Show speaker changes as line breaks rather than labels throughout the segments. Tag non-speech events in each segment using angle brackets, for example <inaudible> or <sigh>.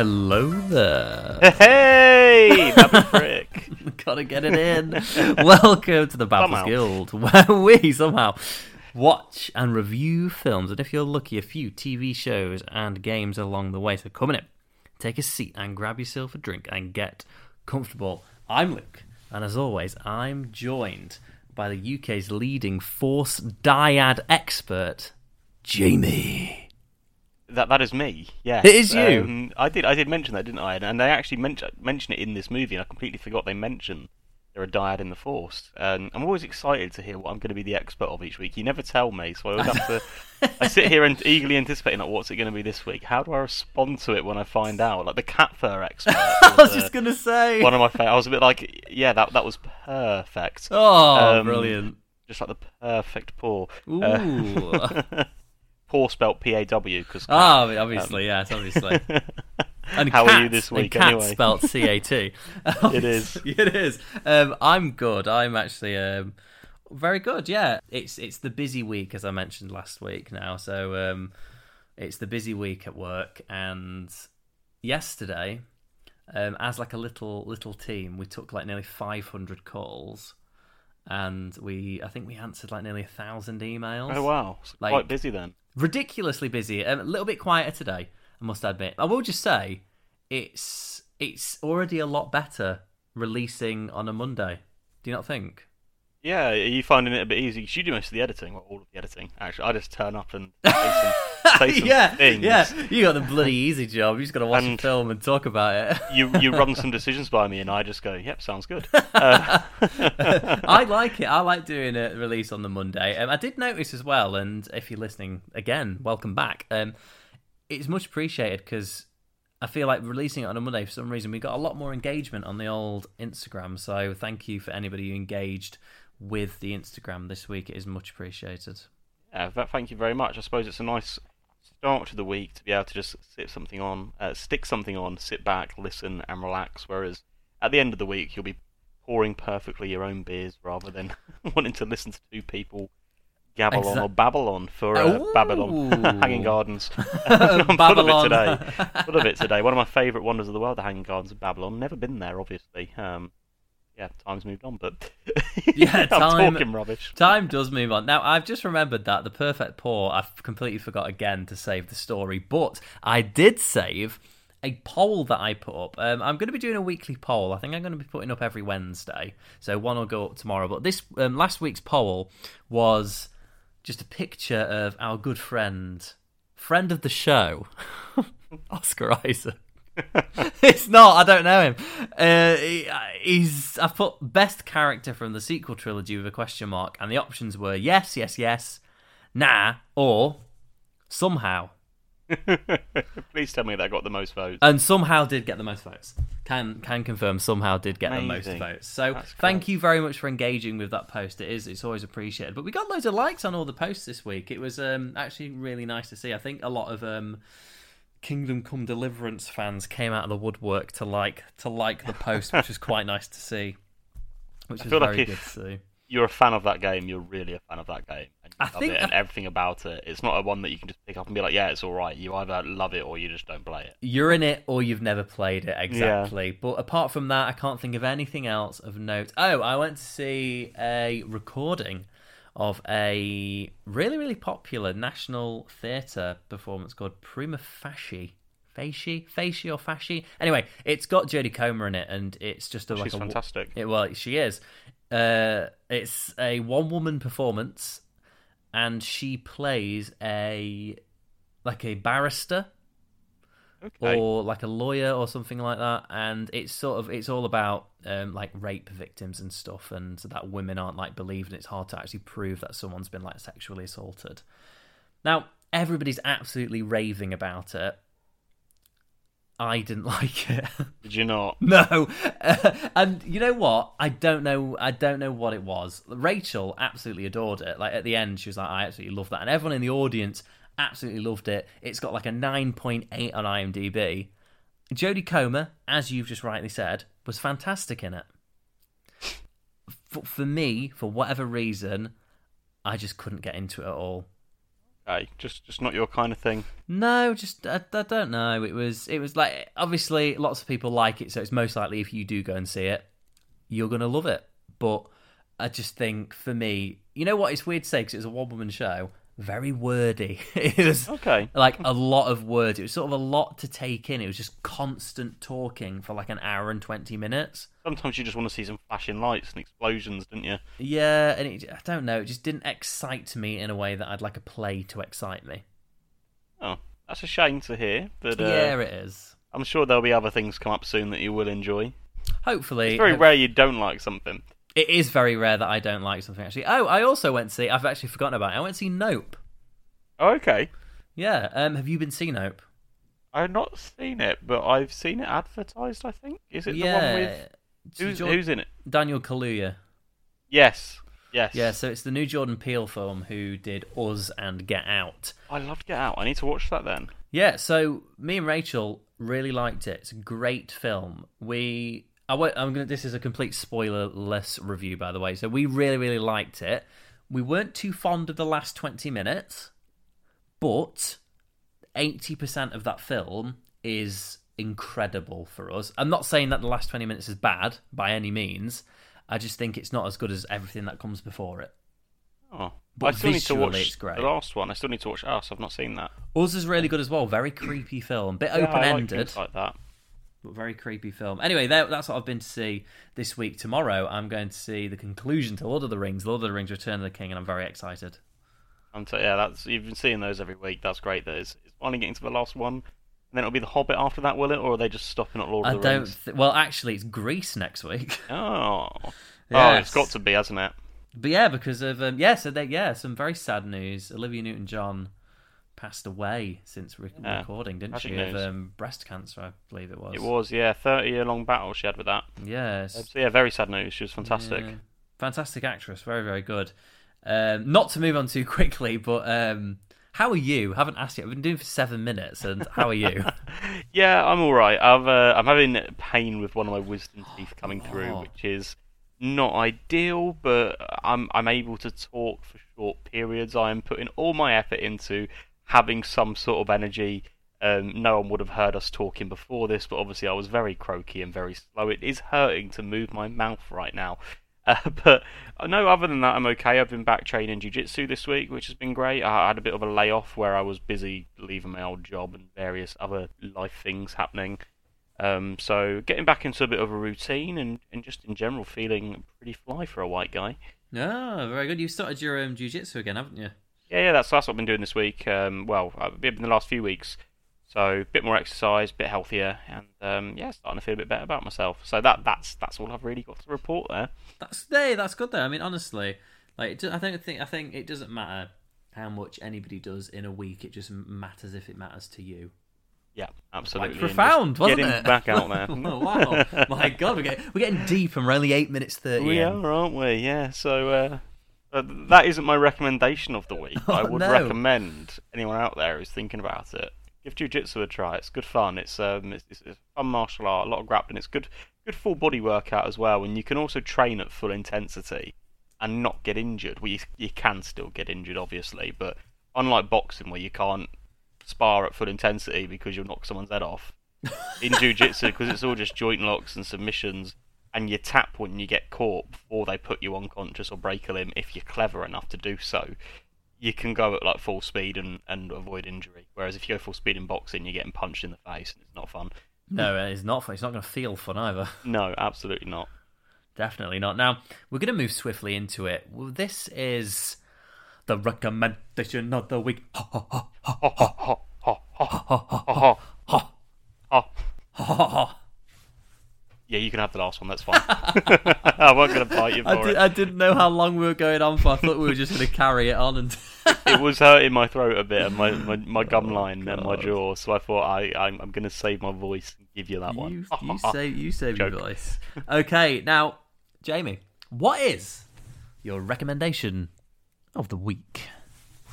Hello there. <laughs>
Hey, Babble <laughs> Frick.
Gotta get it in. Welcome to the Babbles Guild, where we somehow watch and review films, and if you're lucky, a few TV shows and games along the way. So come in, take a seat, and grab yourself a drink and get comfortable. I'm Luke, and as always, I'm joined by the UK's leading Force Dyad expert, Jamie.
That that is me. Yeah,
It is you.
Um, I did I did mention that, didn't I? And, and they actually mention mention it in this movie, and I completely forgot they mentioned they're a dyad in the Force. And I'm always excited to hear what I'm going to be the expert of each week. You never tell me, so I always have to. <laughs> I sit here and eagerly anticipating like, what's it going to be this week? How do I respond to it when I find out? Like the cat fur expert. <laughs>
I was just gonna say.
one of my favorite. I was a bit like, yeah, that that was perfect.
Oh,
Um,
brilliant.
Just like the perfect paw.
Ooh.
Uh, <laughs> paw spelt P A W because.
Oh, obviously, yes, obviously. <laughs> And
How
cat,
are you this week,
and cat
anyway?
spelled C A T. <laughs> <laughs>
It is.
It is. Um, I'm good. I'm actually um, very good. Yeah, it's it's the busy week as I mentioned last week now. So um, it's the busy week at work, and yesterday, um, as like a little little team, we took like nearly 500 calls, and we I think we answered like nearly a thousand emails
Oh wow,
Like-
quite busy then.
Ridiculously busy. A little bit quieter today, I must admit. I will just say it's it's already a lot better releasing on a Monday. Do you not think?
Yeah, are you finding it a bit easy? 'Cause You do most of the editing, well, all of the editing. Actually, I just turn up and <laughs> say some, say some
yeah,
things.
yeah. You got the bloody easy job. You just got to watch
And-
film and talk about it. <laughs>
You you run some decisions by me, and I just go, "Yep, sounds good." <laughs> Uh,
I like it. I like doing a release on the Monday. Um, I did notice as well, and if you're listening again, welcome back. Um, it's much appreciated because I feel like releasing it on a Monday for some reason we got a lot more engagement on the old Instagram. So thank you for anybody who engaged with the Instagram this week. It is much appreciated.
yeah, thank you very much. I suppose it's a nice start to the week to be able to just sit something on, uh, stick something on, sit back, listen, and relax. Whereas at the end of the week, you'll be pouring perfectly your own beers rather than <laughs> wanting to listen to two people gabble on
Exa-
or babble on for uh, Babylon, <laughs> Hanging Gardens. <laughs> I'm full of it
Babylon.
today. Full of it today. One of my favourite wonders of the world, the Hanging Gardens of Babylon. Never been there, obviously. Um, yeah, time's moved on, but <laughs>
Yeah, <laughs>
I'm
time-
talking rubbish.
Time does move on. Now, I've just remembered that the perfect pour, I've completely forgot again to save the story, but I did save a poll that I put up. Um, I'm going to be doing a weekly poll. I think I'm going to be putting up every Wednesday. So one will go up tomorrow. But this um, last week's poll was just a picture of our good friend, friend of the show, <laughs> Oscar Isaac. <laughs> it's not. I don't know him. Uh, he, he's. I put best character from the sequel trilogy with a question mark, and the options were yes, yes, yes, nah, or somehow. <laughs>
Please tell me that got the most votes.
And somehow did get the most votes. Can can confirm somehow did get the most votes. So
That's
thank
great.
you very much for engaging with that post. It is it's always appreciated. But we got loads of likes on all the posts this week. It was um, actually really nice to see. I think a lot of um, Kingdom Come Deliverance fans came out of the woodwork to like to like the post, which was quite nice to see. Which
I like
very
if-
good to see.
You're a fan of that game. You're really a fan of that game, and you
I
love
think
it and
I-
everything about it. It's not a one that you can just pick up and be like, "Yeah, it's all right." You either love it or you just don't play it.
You're in it or you've never played it, exactly. But apart from that, I can't think of anything else of note. Oh, I went to see a recording of a really, really popular national theatre performance called Prima Facie. Facie? Facie or Facie? Anyway, it's got Jodie Comer in it, and it's just a, like
She's
a.
fantastic.
It, well, she is. Uh, it's a one woman performance, and she plays a like a barrister
Okay.
or like a lawyer or something like that and it's sort of it's all about um, like rape victims and stuff and that women aren't like believed and it's hard to actually prove that someone's been like sexually assaulted. Now everybody's absolutely raving about it. I didn't <laughs> like it.
Did you not? <laughs>
no. <laughs> And you know what? I don't know i don't know what it was. Rachel absolutely adored it. Like at the end she was like i absolutely love that. And everyone in the audience absolutely loved it it's got like a 9.8 on imdb jodie comer as you've just rightly said was fantastic in it for, for me for whatever reason i just couldn't get into it at all
Okay, just just not your kind of thing.
No, just I, I don't know. It was it was like obviously lots of people like it, so it's most likely if you do go and see it, you're gonna love it. But I just think for me, you know what? It's weird to say because it was a one woman show. Very wordy. <laughs> it was
Okay.
like a lot of words. It was sort of a lot to take in. It was just constant talking for like an hour and twenty minutes.
Sometimes you just want to see some flashing lights and explosions, don't you?
Yeah, and it, I don't know. It just didn't excite me in a way that I'd like a play to excite me.
Oh, that's a shame to hear, but uh,
yeah, it is.
I'm sure there'll be other things come up soon that you will enjoy.
Hopefully,
It's very rare you don't like something.
It is very rare that I don't like something. Actually, oh, I also went to see. I've actually forgotten about it. I went to see Nope.
Oh, okay.
Yeah. Um, have you been see Nope?
I've not seen it, but I've seen it advertised. I think is it
yeah.
the one with who's, who's in it?
Daniel Kaluuya.
Yes, yes.
Yeah. So it's the new Jordan Peele film who did Us and Get Out.
I loved Get Out. I need to watch that then.
Yeah. So me and Rachel really liked it. It's a great film. We. I won't, I'm gonna. This is a complete spoilerless review, by the way. So we really, really liked it. We weren't too fond of the last twenty minutes, but eighty percent of that film is incredible for us. I'm not saying that the last twenty minutes is bad by any means. I just think it's not as good as everything that comes before it.
Oh,
But
I still need to watch
it's great.
the last one. I still need to watch Us. I've not seen that.
Us is really good as well. Very creepy film, bit
Yeah,
open ended.
things like that.
But very creepy film. Anyway, that, that's what I've been to see this week. Tomorrow, I'm going to see the conclusion to Lord of the Rings, Lord of the Rings: Return of the King, and I'm very excited.
I'm t- yeah, that's you've been seeing those every week. That's great. That is it's finally getting to the last one, and then it'll be the Hobbit after that, will it? Or are they just stopping at Lord
I
of the
don't.
Rings?
Th- well, actually, it's Grease next week. <laughs>
Oh, oh, it's got to be, hasn't it?
but yeah, because of um, yeah, so they, yeah, some very sad news. Olivia Newton-John passed away since re-
Yeah,
recording, didn't
tragic
she? Of um, breast cancer, I believe it was.
It was, yeah, thirty year long battle she had with that.
Yes.
So yeah, very sad news. She was fantastic.
Yeah. Fantastic actress, very very good. Um, not to move on too quickly, but um, how are you? I haven't asked yet. I've been doing for seven minutes, and how are you? <laughs>
Yeah, I'm all right. I've uh, I'm having pain with one of my wisdom teeth coming through,
Oh.
which is not ideal, but I'm I'm able to talk for short periods. I am putting all my effort into having some sort of energy. Um, no one would have heard us talking before this, but obviously I was very croaky and very slow. It is hurting to move my mouth right now. <laughs> Uh, but uh, no, other than that, I'm okay. I've been back training jiu-jitsu this week, which has been great. I had a bit of a layoff where I was busy leaving my old job and various other life things happening. Um, so getting back into a bit of a routine and, and just in general feeling pretty fly for a white guy.
Ah, very good. You've started your um, jiu-jitsu again, haven't you?
Yeah, yeah, that's that's what I've been doing this week. Um, well, uh, in the last few weeks. So a bit more exercise, a bit healthier, and um, yeah, starting to feel a bit better about myself. So that that's that's all I've really got to report there.
That's hey, that's good though. I mean, honestly, like it do- I think I think it doesn't matter how much anybody does in a week. It just matters if it matters to you.
Yeah, absolutely.
Like profound, wasn't
getting
it?
back out there. <laughs>
oh, wow, my God, we're getting, we're getting deep, and we're only eight minutes thirty.
We
in.
are, aren't we? Yeah. So uh, uh, that isn't my recommendation of the week. <laughs> I
Oh,
would
no.
recommend anyone out there who's thinking about it give jiu-jitsu a try. It's good fun. It's um, it's, it's, it's fun martial art, a lot of grappling. It's good, good full body workout as well. And you can also train at full intensity and not get injured. Well, you, you can still get injured, obviously, but unlike boxing where you can't spar at full intensity because you'll knock someone's head off, in jiu-jitsu because it's all just joint locks and submissions and you tap when you get caught before they put you unconscious or break a limb if you're clever enough to do so you can go at like full speed and, and avoid injury whereas if you go full speed in boxing you're getting punched in the face and it's not fun
No, uh, it's not fun. It's not going to feel fun either. <laughs>
no absolutely not
Definitely not. Now we're going to move swiftly into it. Well, this is the recommendation of the week. <laughs> <laughs>
yeah you can have the last one that's fine <laughs> I wasn't going to bite you
I, did,
it
I didn't know how long we were going on for. I thought we were just going to carry it on and.
it was hurting my throat a bit and my, my, my <laughs> gum line and my jaw so I thought I, I'm, I'm going to save my voice and give you that one
You, <laughs> you save you save your voice. Okay, now, Jamie, what is your recommendation of the week?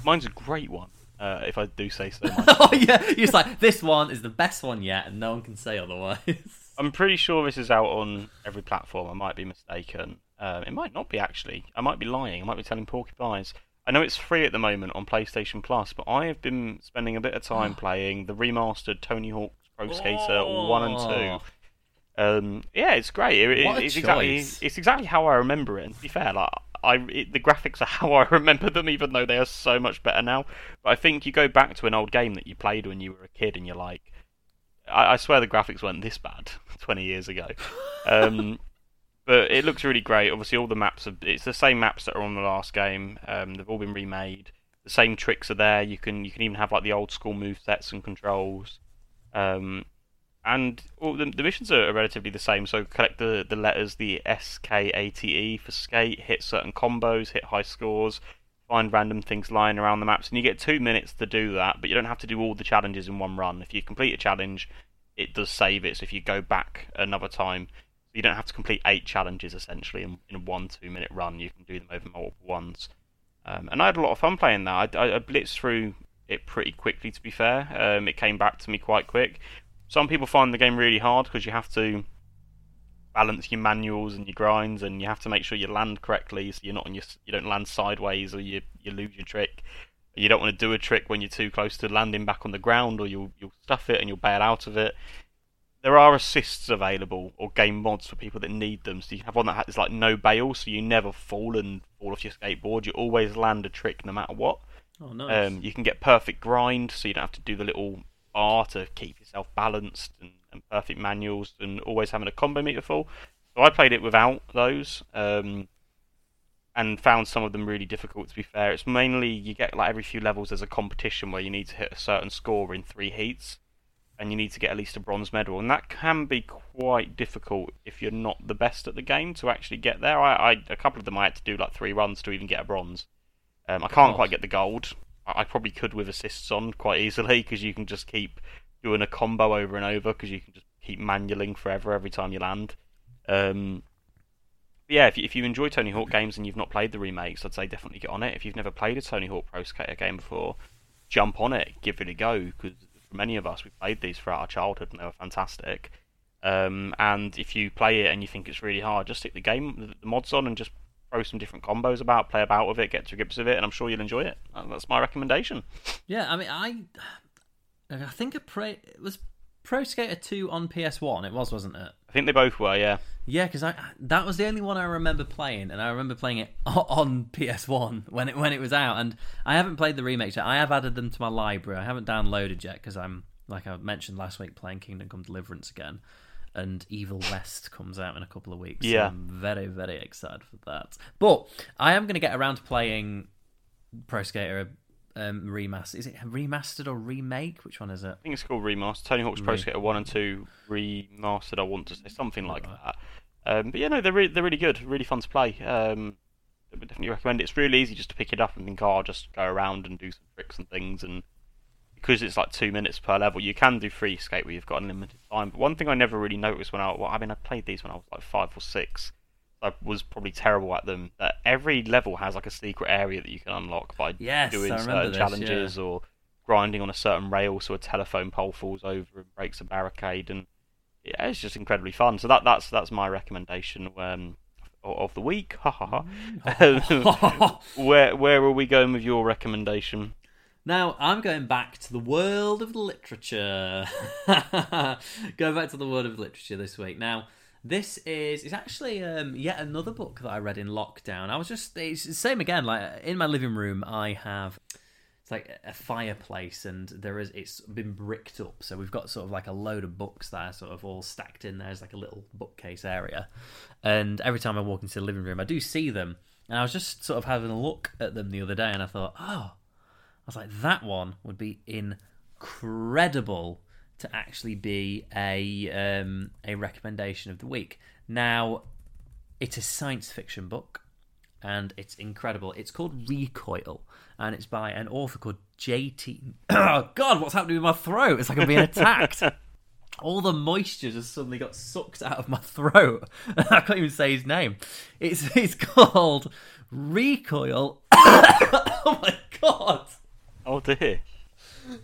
Mine's a great one, uh, if I do say so myself.
oh yeah, you're just like this one is the best one yet, and no one can say otherwise.
I'm pretty sure this is out on every platform. I might be mistaken. Um, it might not be actually. I might be lying. I might be telling porcupines. I know it's free at the moment on PlayStation Plus, but I have been spending a bit of time <sighs> playing the remastered Tony Hawk's Pro Skater One and Two. Um, yeah, it's great. It,
What a
it's exactly it's exactly how I remember it. And to be fair, like I it, the graphics are <laughs> how I remember them, even though they are so much better now. But I think you go back to an old game that you played when you were a kid, and you're like, I, I swear the graphics weren't this bad <laughs> 20 years ago. Um, <laughs> but it looks really great. Obviously, all the maps are it's the same maps that are on the last game. Um, they've all been remade. The same tricks are there. You can you can even have like the old school move sets and controls. Um, and all the, the missions are, are relatively the same. So collect the, the letters, the S K A T E for skate, hit certain combos, hit high scores, find random things lying around the maps, and you get two minutes to do that. But you don't have to do all the challenges in one run. If you complete a challenge, it does save it. So if you go back another time, you don't have to complete eight challenges essentially in, in one two minute run. You can do them over multiple ones. Um, and I had a lot of fun playing that. I, I, I blitzed through it pretty quickly, to be fair. Um, it came back to me quite quick. Some people find the game really hard because you have to balance your manuals and your grinds, and you have to make sure you land correctly, so you're not on your you don't land sideways or you you lose your trick. You don't want to do a trick when you're too close to landing back on the ground, or you'll you'll stuff it and you'll bail out of it. There are assists available or game mods for people that need them. So you have one that has like no bail, so you never fall and fall off your skateboard. You always land a trick no matter what.
Oh, nice.
Um, you can get perfect grind, so you don't have to do the little bar to keep yourself balanced and, and perfect manuals, and always having a combo meter full. So I played it without those, um, and found some of them really difficult. To be fair, it's mainly you get like every few levels there's a competition where you need to hit a certain score in three heats, and you need to get at least a bronze medal, and that can be quite difficult if you're not the best at the game to actually get there. I, I a couple of them I had to do like three runs to even get a bronze. Um, I can't quite get the gold. I, I probably could with assists on quite easily because you can just keep doing a combo over and over because you can just keep manualing forever every time you land. Um, yeah, if you, if you enjoy Tony Hawk games and you've not played the remakes, I'd say definitely get on it. If you've never played a Tony Hawk Pro Skater game before, jump on it, give it a go because for many of us, we played these throughout our childhood and they were fantastic. Um, and if you play it and you think it's really hard, just stick the game, the, mods on, and just throw some different combos about, play about with it, get to grips with it, and I'm sure you'll enjoy it. That's my recommendation.
Yeah, I mean, I, Uh, I think a pro it was Pro Skater Two on PS One. It was, wasn't it?
I think they both were, yeah.
Yeah, because I that was the only one I remember playing, and I remember playing it <laughs> on PS One when it when it was out. And I haven't played the remakes yet. I have added them to my library. I haven't downloaded yet because I'm like I mentioned last week playing Kingdom Come Deliverance again, and Evil West comes out in a couple of weeks. so
Yeah.
I'm very very excited for that. But I am going to get around to playing Pro Skater um, remaster. Is it remastered or remake? Which one is it?
I think it's called Remastered. Tony Hawk's Pro Skater 1 and 2 Remastered, I want to say. Something like that. Um, but yeah, no, they're, re- they're really good. Really fun to play. Um, I would definitely recommend it. It's really easy just to pick it up and think, oh, I'll just go around and do some tricks and things. And because it's like two minutes per level, you can do free skate where you've got unlimited time. But one thing I never really noticed when I, well, I mean, I played these when I was like five or six. I was probably terrible at them. That every level has like a secret area that you can unlock by
Yes,
doing certain
this,
challenges or grinding on a certain rail so a telephone pole falls over and breaks a barricade and yeah, it's just incredibly fun. So that that's that's my recommendation um, of of the week. Ha ha ha. <laughs> where where are we going with your recommendation?
Now I'm going back to the world of literature. <laughs> going back to the world of literature this week. Now this is it's actually um, yet another book that I read in lockdown. I was just it's the same again. Like in my living room, I have it's like a fireplace, and there is it's been bricked up. So we've got sort of like a load of books that are sort of all stacked in there. It's like a little bookcase area, and every time I walk into the living room, I do see them. And I was just sort of having a look at them the other day, and I thought, oh. I was like, that one would be incredible to actually be a um, a recommendation of the week. Now, it's a science fiction book, and it's incredible. It's called Recoil, and it's by an author called J.T. <coughs> Oh God, what's happening with my throat? It's like I'm being attacked. <laughs> All the moisture just suddenly got sucked out of my throat. <laughs> I can't even say his name. It's <laughs> it's called Recoil. <coughs> oh my God.
Oh dear.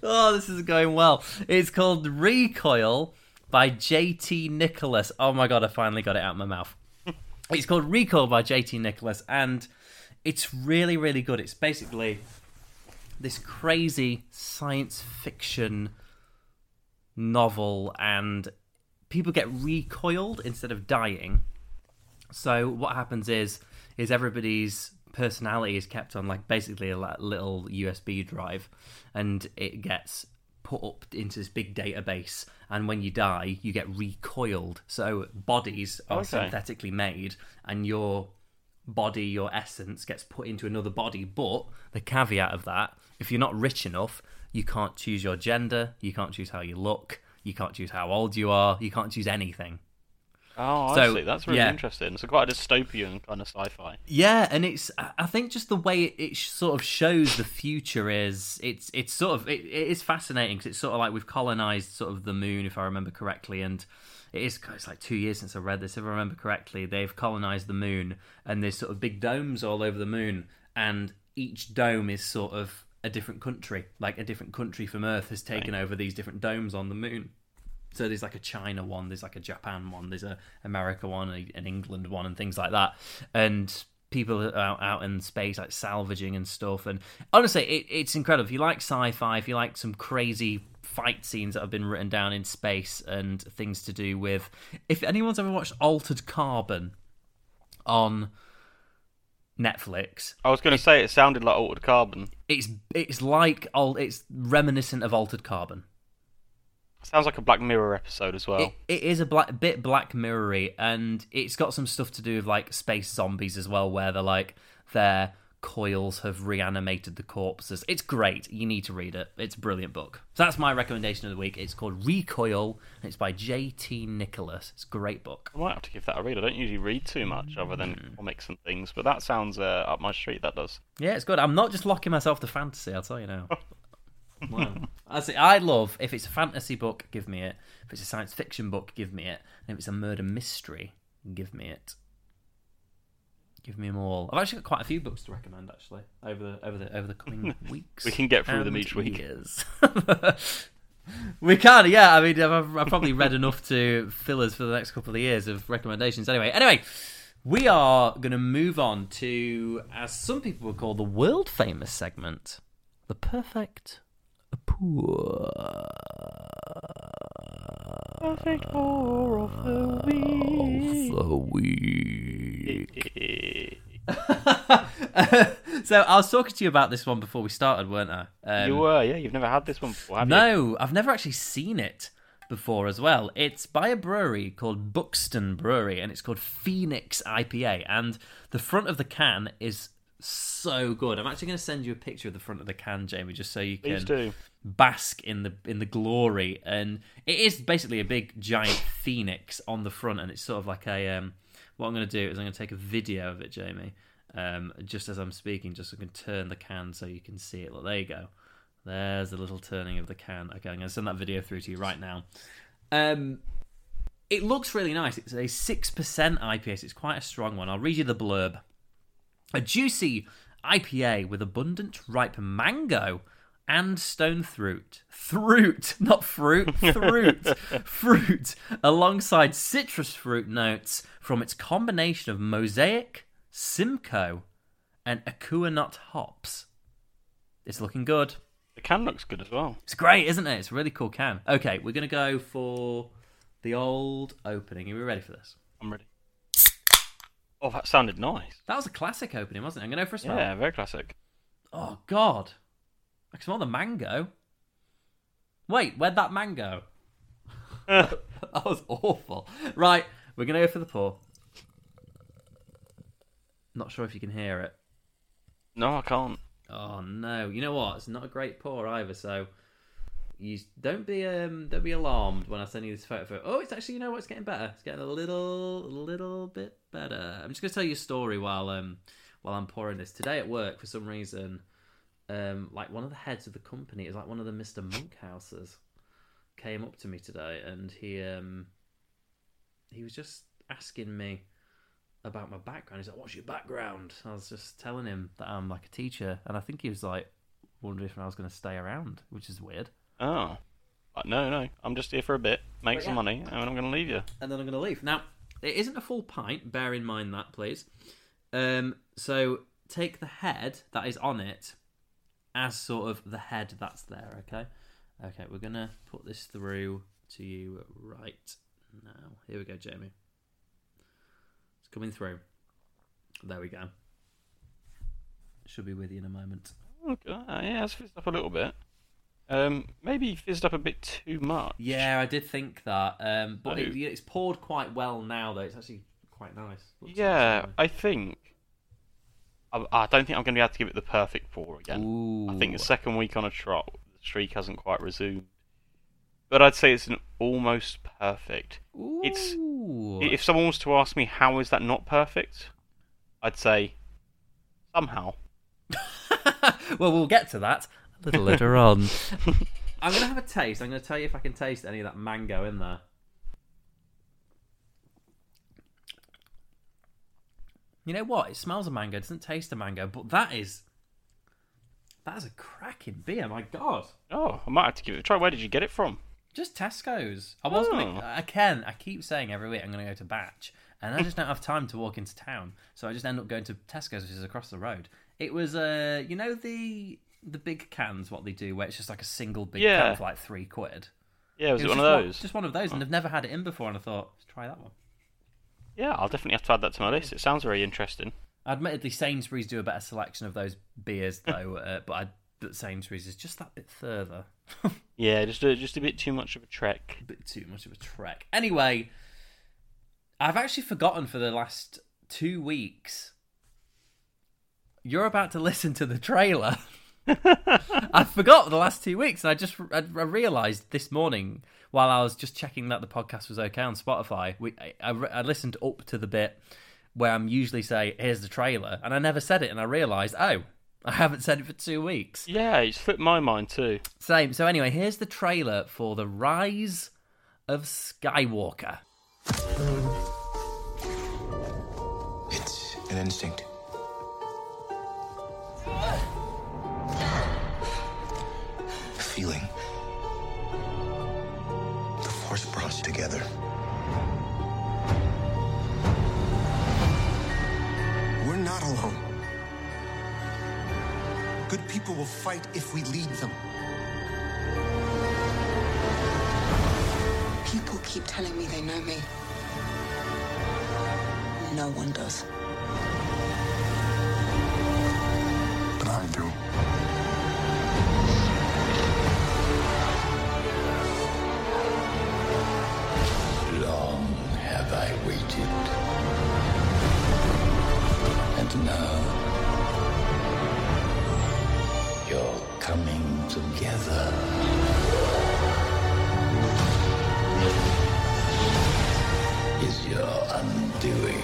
Oh, this is going well. It's called Recoil by JT Nicholas. Oh my god, I finally got it out of my mouth. <laughs> It's called Recoil by JT Nicholas, and it's really really good. It's basically this crazy science fiction novel, and people get recoiled instead of dying. So what happens is is everybody's personality is kept on like basically a little USB drive, and it gets put up into this big database. And when you die, you get recoiled. So bodies are
Okay.
synthetically made, and your body, your essence, gets put into another body. But the caveat of that, if you're not rich enough, you can't choose your gender, you can't choose how you look, you can't choose how old you are, you can't choose anything.
Oh, I
So,
see. That's really
yeah.
interesting. So quite a dystopian kind of sci-fi.
Yeah, and it's I I think just the way it, it sort of shows the future is it's it's sort of it, it is fascinating because it's sort of like we've colonized sort of the moon if I remember correctly, and it is it's like two years since I read this if I remember correctly. They've colonized the moon, and there's sort of big domes all over the moon, and each dome is sort of a different country, like a different country from Earth has taken over these different domes on the moon. So there's like a China one, there's like a Japan one, there's a America one, a- an England one, and things like that. And people out, out in space, like salvaging and stuff. And honestly, it, it's incredible. If you like sci-fi, if you like some crazy fight scenes that have been written down in space and things to do with, if anyone's ever watched Altered Carbon on Netflix,
I was going to say it sounded like Altered Carbon.
it's it's like al- it's reminiscent of Altered Carbon.
Sounds like a Black Mirror episode as well.
It, it is a black, bit Black Mirrory, and it's got some stuff to do with like space zombies as well, where they're like their coils have reanimated the corpses. It's great. You need to read it. It's a brilliant book. So that's my recommendation of the week. It's called Recoil, and it's by J.T. Nicholas. It's a great book.
I might have to give that a read. I don't usually read too much other than comics and things, but that sounds uh, up my street. That does.
Yeah, it's good. I'm not just locking myself to fantasy. I'll tell you now. <laughs> wow. I see. I love if it's a fantasy book, give me it. If it's a science fiction book, give me it. And if it's a murder mystery, give me it. Give me them all. I've actually got quite a few books to recommend actually over the over the over the coming <laughs> weeks.
We can get through them each week.
years. <laughs> we can, yeah. I mean, I've, I've probably read enough to fill us for the next couple of years of recommendations. Anyway, anyway, we are going to move on to, as some people would call, the world famous segment, the perfect poor.
Perfect pour of the week.
The week. <laughs> so I was talking to you about this one before we started, weren't I? Um,
you were, yeah. You've never had this one before, have you?
no, I've never actually seen it before as well. It's by a brewery called Buxton Brewery, and it's called Phoenix IPA. And the front of the can is so good. I'm actually going to send you a picture of the front of the can, Jamie, just so you can bask in the in the glory. And it is basically a big giant <laughs> phoenix on the front, and it's sort of like a. Um, what I'm going to do is I'm going to take a video of it, Jamie, um, just as I'm speaking, just so I can turn the can so you can see it. Look, there you go. There's the little turning of the can. Okay, I'm going to send that video through to you right now. Um, it looks really nice. It's a six percent IPA. So it's quite a strong one. I'll read you the blurb. A juicy IPA with abundant ripe mango and stone fruit. Fruit, <laughs> not fruit, fruit. <laughs> fruit, alongside citrus fruit notes from its combination of Mosaic, Simcoe, and Ekuanot hops. It's looking good.
The can looks good as well.
It's great, isn't it? It's a really cool can. Okay, we're going to go for the old opening. Are we ready for this?
I'm ready. Oh, that sounded nice.
That was a classic opening, wasn't it? I'm going to go for a smell.
Yeah, very classic.
Oh God, I can smell the mango. Wait, where'd that mango? <laughs> that was awful. Right, we're gonna go for the pour. Not sure if you can hear it.
No, I can't.
Oh no! You know what? It's not a great pour either. So you don't be um don't be alarmed when I send you this photo. photo. Oh, it's actually you know what? It's getting better. It's getting a little little bit better. I'm just gonna tell you a story while um while I'm pouring this. Today at work, for some reason, um like one of the heads of the company is like one of the Mister Monkhouses came up to me today and he um he was just asking me about my background. He's like, "What's your background?" I was just telling him that I'm like a teacher, and I think he was like wondering if I was going to stay around, which is weird.
Oh. Uh, no, no. I'm just here for a bit, make
But
some
yeah.
money, and I'm going to leave you.
And then I'm going to leave. Now, it isn't a full pint. Bear in mind that, please. Um, so take the head that is on it as sort of the head that's there. Okay. Okay, we're gonna put this through to you right now. Here we go, Jamie. It's coming through. There we go. Should be with you in a moment.
Okay, yeah, it's fizzed up a little bit. Um, maybe fizzed up a bit too much.
Yeah, I did think that. Um, but
Oh.
it, it's poured quite well now, though. It's actually quite nice. Looks
Yeah,
nice,
I think. I, I don't think I'm going to be able to give it the perfect pour again.
Ooh.
I think the second week on a trot, the streak hasn't quite resumed. But I'd say it's an almost perfect. it's-
Ooh.
I- If someone was to ask me how is that not perfect, I'd say somehow. <laughs>
well, we'll get to that little later on. <laughs> I'm going to have a taste. I'm going to tell you if I can taste any of that mango in there. You know what? It smells of mango. It doesn't taste of mango, but that is that is a cracking beer. My God,
Oh, I might have to give it a try. Where did you get it from?
just Tesco's. I was going
Oh.
to. Again, I keep saying every week I'm going to go to Batch, and I just don't have time to walk into town, so I just end up going to Tesco's, which is across the road. It was, uh, you know, the the big cans, what they do, where it's just like a single big
Yeah.
can for like three quid.
Yeah, was it,
was
one of those?
Just one of those, and I've never had it in before, and I thought, let's try that one.
Yeah, I'll definitely have to add that to my list. It sounds very interesting.
Admittedly, Sainsbury's do a better selection of those beers, though, <laughs> uh, but I, but Sainsbury's is just that bit further. <laughs>
Yeah, just a, just a bit too much of a trek.
a bit too much of a trek. Anyway, I've actually forgotten for the last two weeks. You're about to listen to the trailer. <laughs> I forgot the last two weeks, and I just I, I realised this morning while I was just checking that the podcast was okay on Spotify. We I, I, I listened up to the bit where I'm usually say, "Here's the trailer," and I never said it, and I realised, oh, I haven't said it for two weeks.
Yeah, it's flipped my mind too.
Same. So anyway, here's the trailer for the Rise of Skywalker.
It's an instinct. Feeling. The force brought us together. We're not alone. Good people will fight if we lead them.
People keep telling me they know me. No one does.
But I do.
And now you're coming together. Is your undoing.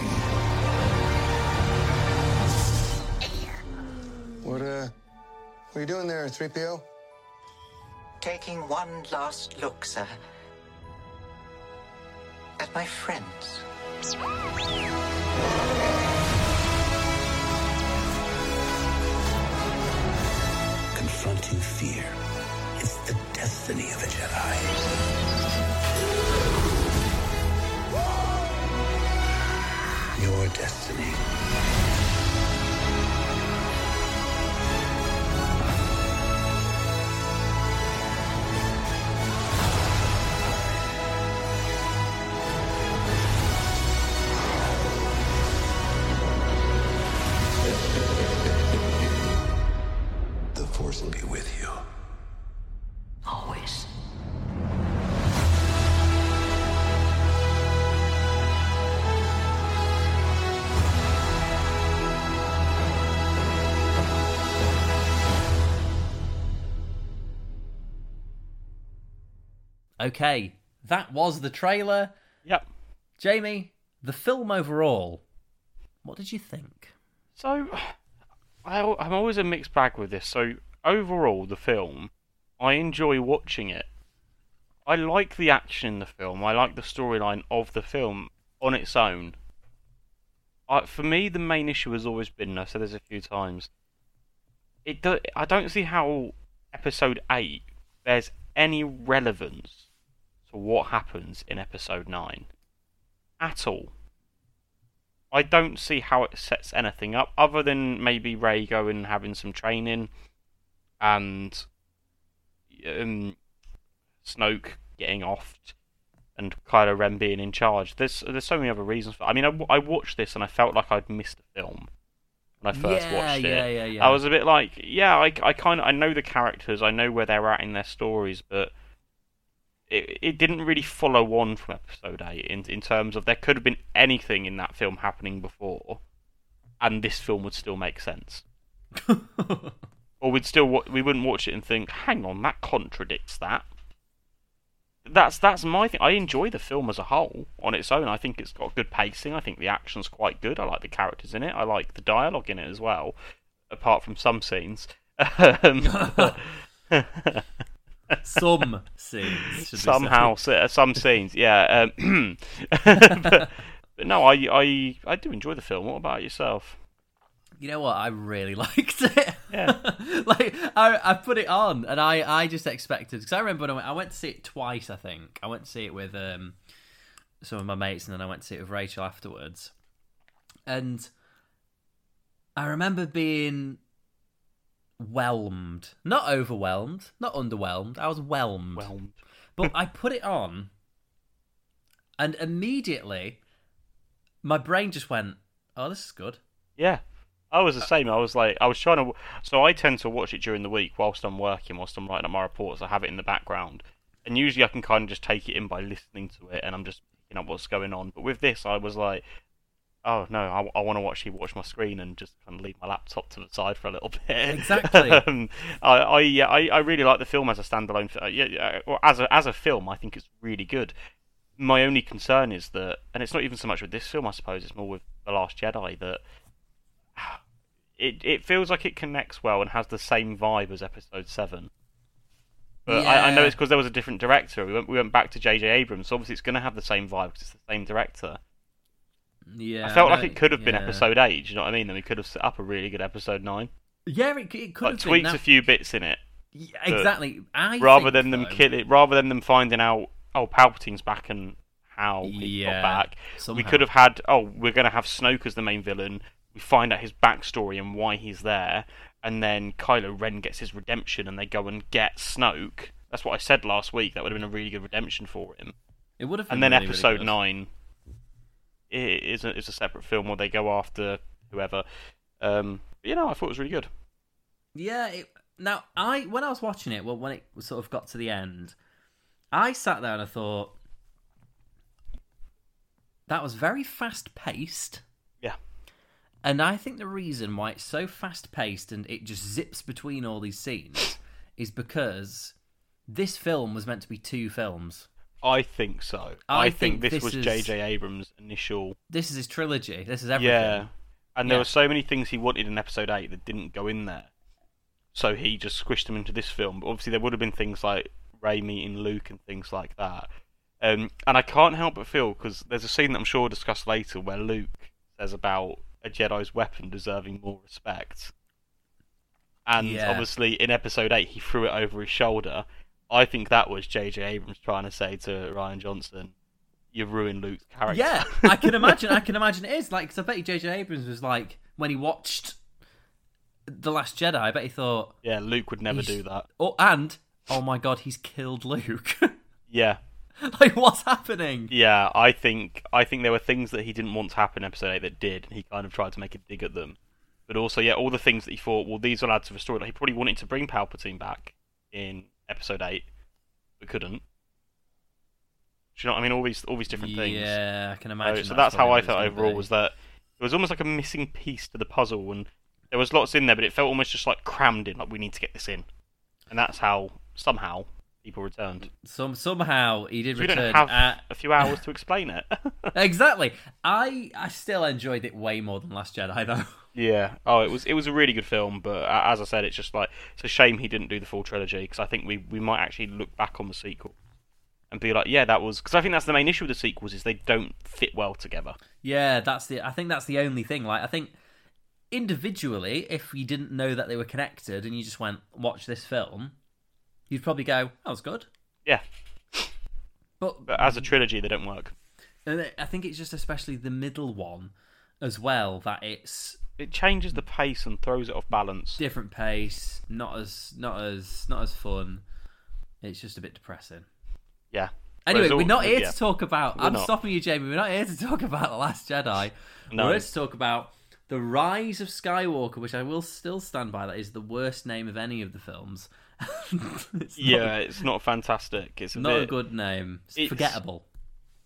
What, uh, what are you doing there, 3PO?
Taking one last look, sir. At my friends.
Fear is the destiny of a Jedi. Your destiny.
Okay, that was the trailer.
Yep.
Jamie, the film overall, what did you think?
So, I, I'm always a mixed bag with this. So, overall, the film, I enjoy watching it. I like the action in the film. I like the storyline of the film on its own. I, for me, the main issue has always been, I've said this a few times, it do, I don't see how Episode 8 bears any relevance to what happens in Episode 9. At all. I don't see how it sets anything up other than maybe Rey going and having some training and um, Snoke getting off and Kylo Ren being in charge. There's there's so many other reasons for. I mean, I, I watched this and I felt like I'd missed a film when I first
Yeah,
watched
yeah,
it.
yeah, yeah.
I was a bit like, yeah, I, I kind of I know the characters, I know where they're at in their stories, but it it didn't really follow on from episode eight in in terms of there could have been anything in that film happening before, and this film would still make sense. <laughs> or we'd still wa- we wouldn't watch it and think, hang on, that contradicts that. That's that's my thing. I enjoy the film as a whole on its own. I think it's got good pacing. I think the action's quite good. I like the characters in it. I like the dialogue in it as well, apart from some scenes. <laughs> Um, <laughs>
Some scenes. should we say.
somehow uh, some scenes yeah um, <clears throat> but, but no I, I i do enjoy the film what about yourself
You know what? I really <laughs> liked it.
Yeah. <laughs>
like I, I put it on, and I, I just expected because I remember when I went, I went to see it twice. I think I went to see it with um some of my mates, and then I went to see it with Rachel afterwards. And I remember being whelmed, not overwhelmed, not underwhelmed. I was whelmed.
whelmed.
But I put it on, and immediately my brain just went, "Oh, this is good."
yeah. I was the same. I was like i was trying to so i tend to watch it during the week whilst i'm working whilst i'm writing up my reports. I have it in the background. And usually i can kind of just take it in by listening to it and i'm just picking up what's going on. But with this i was like oh no i, I want to actually watch my screen and just kind of leave my laptop to the side for a little bit
Exactly. <laughs>
um, I, I yeah I, I really like the film as a standalone uh, yeah, yeah or as a as a film i think it's really good my only concern is that and it's not even so much with this film i suppose it's more with the last jedi that <sighs> it it feels like it connects well and has the same vibe as episode 7 but I, I know it's because there was a different director. We went, we went back to J.J. Abrams, so obviously it's going to have the same vibe because it's the same director.
Yeah,
I felt like it could have been
yeah.
episode eight. Do you know what I mean? Then we could have set up a really good episode nine.
Yeah, it, it could
Like
have
tweaked a few bits in it,
Yeah, exactly. I
rather than them
though,
kill it, rather than them finding out oh Palpatine's back and how he
Yeah,
got back. We could have had oh we're going to have Snoke as the main villain. We find out his backstory and why he's there, and then Kylo Ren gets his redemption, and they go and get Snoke. That's what I said last week. That would have been a really good redemption for him.
It would have.
and then
really, really
episode
good.
nine i- is a, a separate film where they go after whoever. Um, but, you know, I thought it was really good.
Yeah. It, now, I when I was watching it, well, when it sort of got to the end, I sat there and I thought that was very fast paced.
Yeah,
And I think the reason why it's so fast paced and it just zips between all these scenes is because this film was meant to be two films.
I think so.
I
I, think,
think
this,
this
was
is-
J.J. Abrams' initial.
This is his trilogy. This is everything.
Yeah, and there
Yeah.
were so many things he wanted in Episode Eight that didn't go in there, so he just squished them into this film. But obviously, there would have been things like Rey meeting Luke and things like that. Um, and I can't help but feel because there's a scene that I'm sure we'll discuss later where Luke says about a Jedi's weapon deserving more respect. And
Yeah.
obviously, in Episode Eight, he threw it over his shoulder. I think that was J.J. Abrams trying to say to Rian Johnson, "You've ruined Luke's character."
Yeah, I can <laughs> imagine. I can imagine it is like. Cause I bet you J.J. Abrams was like when he watched the Last Jedi. I bet he thought,
yeah, Luke would never do that.
oh, and oh my god, he's killed Luke. <laughs>
Yeah,
like, what's happening?
yeah. I think I think there were things that he didn't want to happen in episode eight that did, and he kind of tried to make a dig at them. But also, yeah, all the things that he thought, well, these will add to the story. Like he probably wanted to bring Palpatine back in episode eight, but couldn't. Do you know what I mean? All these all these different things.
Yeah, I can
So,
imagine.
so that's how I felt overall.
be.
Was that it was almost like a missing piece to the puzzle, and there was lots in there, but it felt almost just like crammed in. Like we need to get this in, and that's how somehow people returned.
some somehow he did
We don't
return.
have
at-
a few hours to explain it. <laughs> <laughs>
exactly. I I still enjoyed it way more than Last Jedi though.
Yeah. Oh, it was it was a really good film, but as I said, it's just like it's a shame he didn't do the full trilogy because I think we we might actually look back on the sequel and be like, yeah, that was because I think that's the main issue with the sequels is they don't fit well together.
Yeah, that's the. I think that's the only thing. Like, I think individually, if you didn't know that they were connected and you just went watch this film, you'd probably go, "That was good."
Yeah,
But,
but as a trilogy, they don't work.
and I think it's just especially the middle one. as well that it's
It changes the pace and throws it off balance.
different pace, not as not as not as fun. It's just a bit depressing.
Yeah.
Anyway, we're not here
yeah.
to talk about.
We're
I'm
not.
stopping you, Jamie. We're not here to talk about the Last Jedi.
No.
We're here to talk about the Rise of Skywalker, which I will still stand by. That is the worst name of any of the films. <laughs> it's
Yeah, it's not fantastic. It's a
not, not
bit.
a good name. It's,
It's-
forgettable.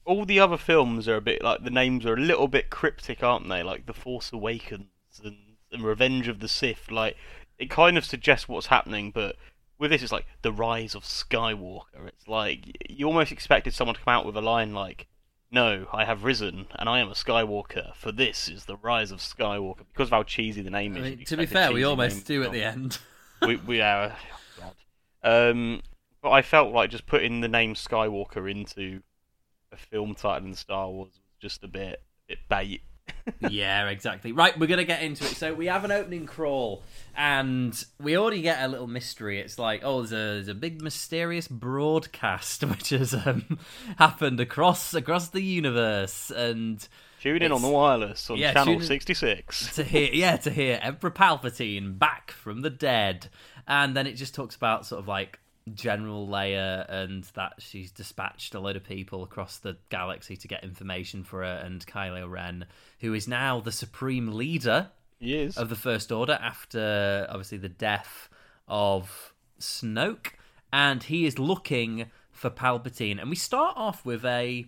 All the other films are a bit like the names are a little bit cryptic, aren't they? Like The Force Awakens and, and Revenge of the Sith. Like it kind of suggests what's happening, but with this, it's like the rise of Skywalker. It's like you almost expected someone to come out with a line like, "No, I have risen, and I am a Skywalker. For this is the rise of Skywalker." Because of how cheesy the name
I
is.
mean,
you'd
to be fair, we almost do at the end.
we we are. oh, God. Um, but I felt like just putting the name Skywalker into a film title in Star Wars was just a bit bit bait.
Yeah, exactly. Right, we're gonna get into it. So we have an opening crawl, and we already get a little mystery. It's like, oh, there's a there's a big mysterious broadcast <laughs> which has um, happened across across the universe, and
Tune in on the wireless on
yeah,
channel sixty six.
to hear yeah to hear Emperor Palpatine back from the dead, and then it just talks about sort of like General Leia and that she's dispatched a load of people across the galaxy to get information for her, and Kylo Ren, who is now the supreme leader
Yes.
of the First Order after obviously the death of Snoke, and he is looking for Palpatine. And we start off with a.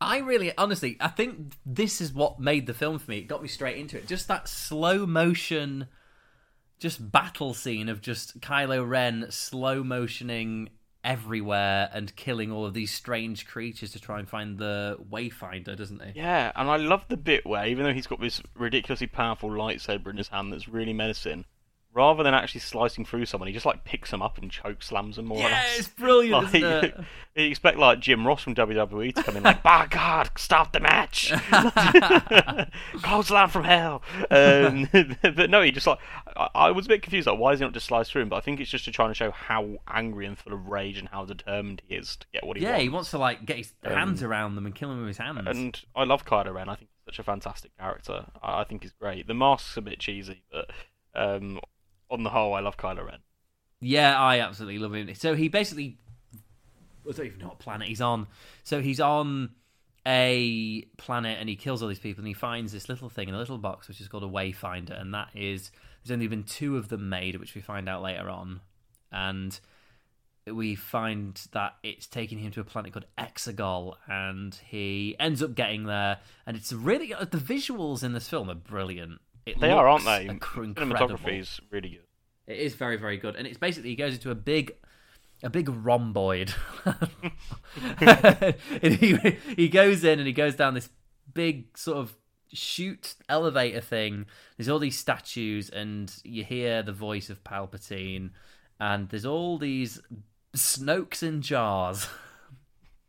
I really, honestly, I think this is what made the film for me. It got me straight into it. Just that slow motion, just battle scene of just Kylo Ren slow motioning everywhere and killing all of these strange creatures to try and find the Wayfinder, doesn't he?
Yeah, and I love the bit where even though he's got this ridiculously powerful lightsaber in his hand that's really menacing, rather than actually slicing through someone, he just like picks them up and choke slams them more or
Yeah,
less.
it's brilliant,
Like,
it? <laughs>
you expect like Jim Ross from WWE to come in like, by God, stop the match, <laughs> <laughs> close line from hell. Um, but no, he just like I, I was a bit confused. Like, why is he not just slice through him? But I think it's just to try and show how angry and full of rage and how determined he is to get what he
yeah,
wants.
Yeah, he wants to like get his hands around them and kill them with his hands.
And I love Kylo Ren. I think he's such a fantastic character. I, I think he's great. The mask's a bit cheesy, but um, on the whole, I love Kylo Ren.
Yeah, I absolutely love him. So he basically, I don't even know what planet he's on. So he's on a planet and he kills all these people and he finds this little thing in a little box which is called a Wayfinder, and that is there's only been two of them made, which we find out later on, and we find that it's taking him to a planet called Exegol, and he ends up getting there, and it's really the visuals in this film are brilliant. It
They are, aren't they? Cinematography is really good.
It is very, very good, and it's basically he goes into a big, a big rhomboid. <laughs> he he goes in and he goes down this big sort of chute elevator thing. There's all these statues, and you hear the voice of Palpatine, and there's all these Snokes in jars.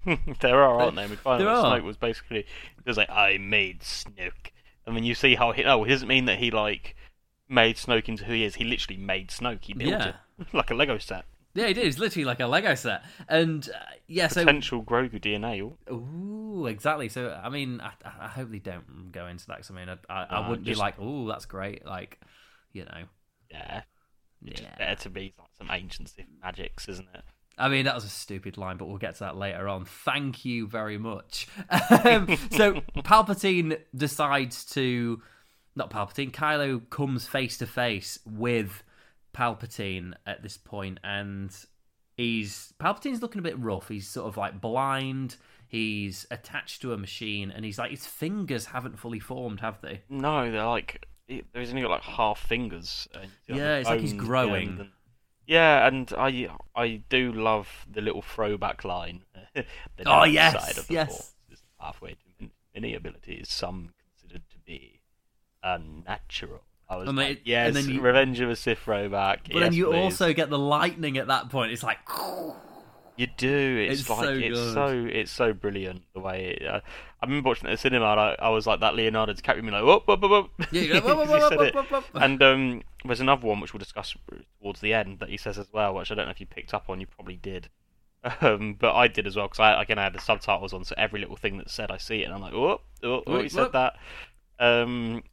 <laughs>
there are, aren't they? We find
There
out. Snoke was basically was like, "I made Snoke," and then you see how he. No, it doesn't mean that he like made Snoke into who he is. He literally made Snoke. He built
Yeah.
it <laughs> like a Lego set.
yeah, he did it is literally like a Lego set, and uh, yeah, so
Potential Grogu DNA. Ooh.
Exactly. So, I mean, I, I hope they don't go into that. 'cause, I mean, I, I, I wouldn't
just-
be like, "Ooh, that's great." Like, you know,
Yeah,
yeah.
better to be like some ancient Sith magics, isn't it?
I mean, that was a stupid line, but we'll get to that later on. Thank you very much. <laughs> Um, so, Palpatine decides to. Not Palpatine, Kylo comes face to face with Palpatine at this point, and he's. Palpatine's looking a bit rough. He's sort of like blind. He's attached to a machine, and he's like, his fingers haven't fully formed, have they?
No, they're like he- he's only got like half fingers. see,
Yeah, it's like he's growing.
Yeah, and I I do love the little throwback line. <laughs> the
Oh, yes,
side of the
yes.
Is the pathway to many abilities, some considered to be unnatural. I was
And
like,
they-
yes,
and then you-
Revenge of a Sith throwback.
But then you
please.
also get the lightning at that point. It's like. <laughs>
You do. It's,
It's
like
so
it's
good.
so it's so brilliant the way. It, uh, I remember watching it at the cinema. And I, I was like that Leonardo DiCaprio, me like whoop whoop whoop whoop.
Yeah, you're <laughs> whoop, whoop,
He
whoop,
said
whoop,
it.
whoop, whoop.
And um, there's another one which we'll discuss towards the end that he says as well, which I don't know if you picked up on. You probably did, <laughs> um, but I did as well because I again I had the subtitles on, so every little thing that's said I see it, and I'm like, oh, oh, oh he said that. Um,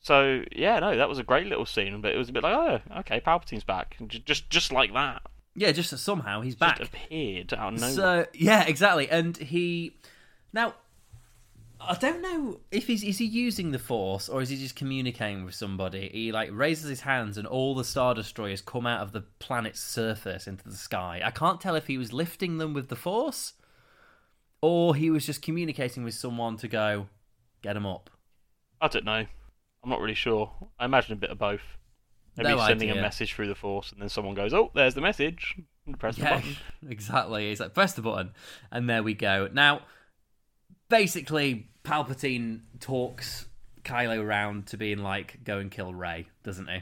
so yeah, no, that was a great little scene, but it was a bit like, oh, okay, Palpatine's back, just just like that,
Yeah, just somehow he's back.
just appeared out of nowhere.
So yeah, exactly. And he now I don't know if he's is he using the force or is he just communicating with somebody. He like raises his hands and all the star destroyers come out of the planet's surface into the sky. I can't tell if he was lifting them with the force or he was just communicating with someone to go get them up.
I don't know. I'm not really sure. I imagine a bit of both. Maybe
No
he's sending
idea.
a message through the force, and then someone goes, "Oh, there's the message." And press the button. <laughs>
exactly. He's like press the button, and there we go. Now, basically, Palpatine talks Kylo round to being like, "Go and kill Rey," doesn't he?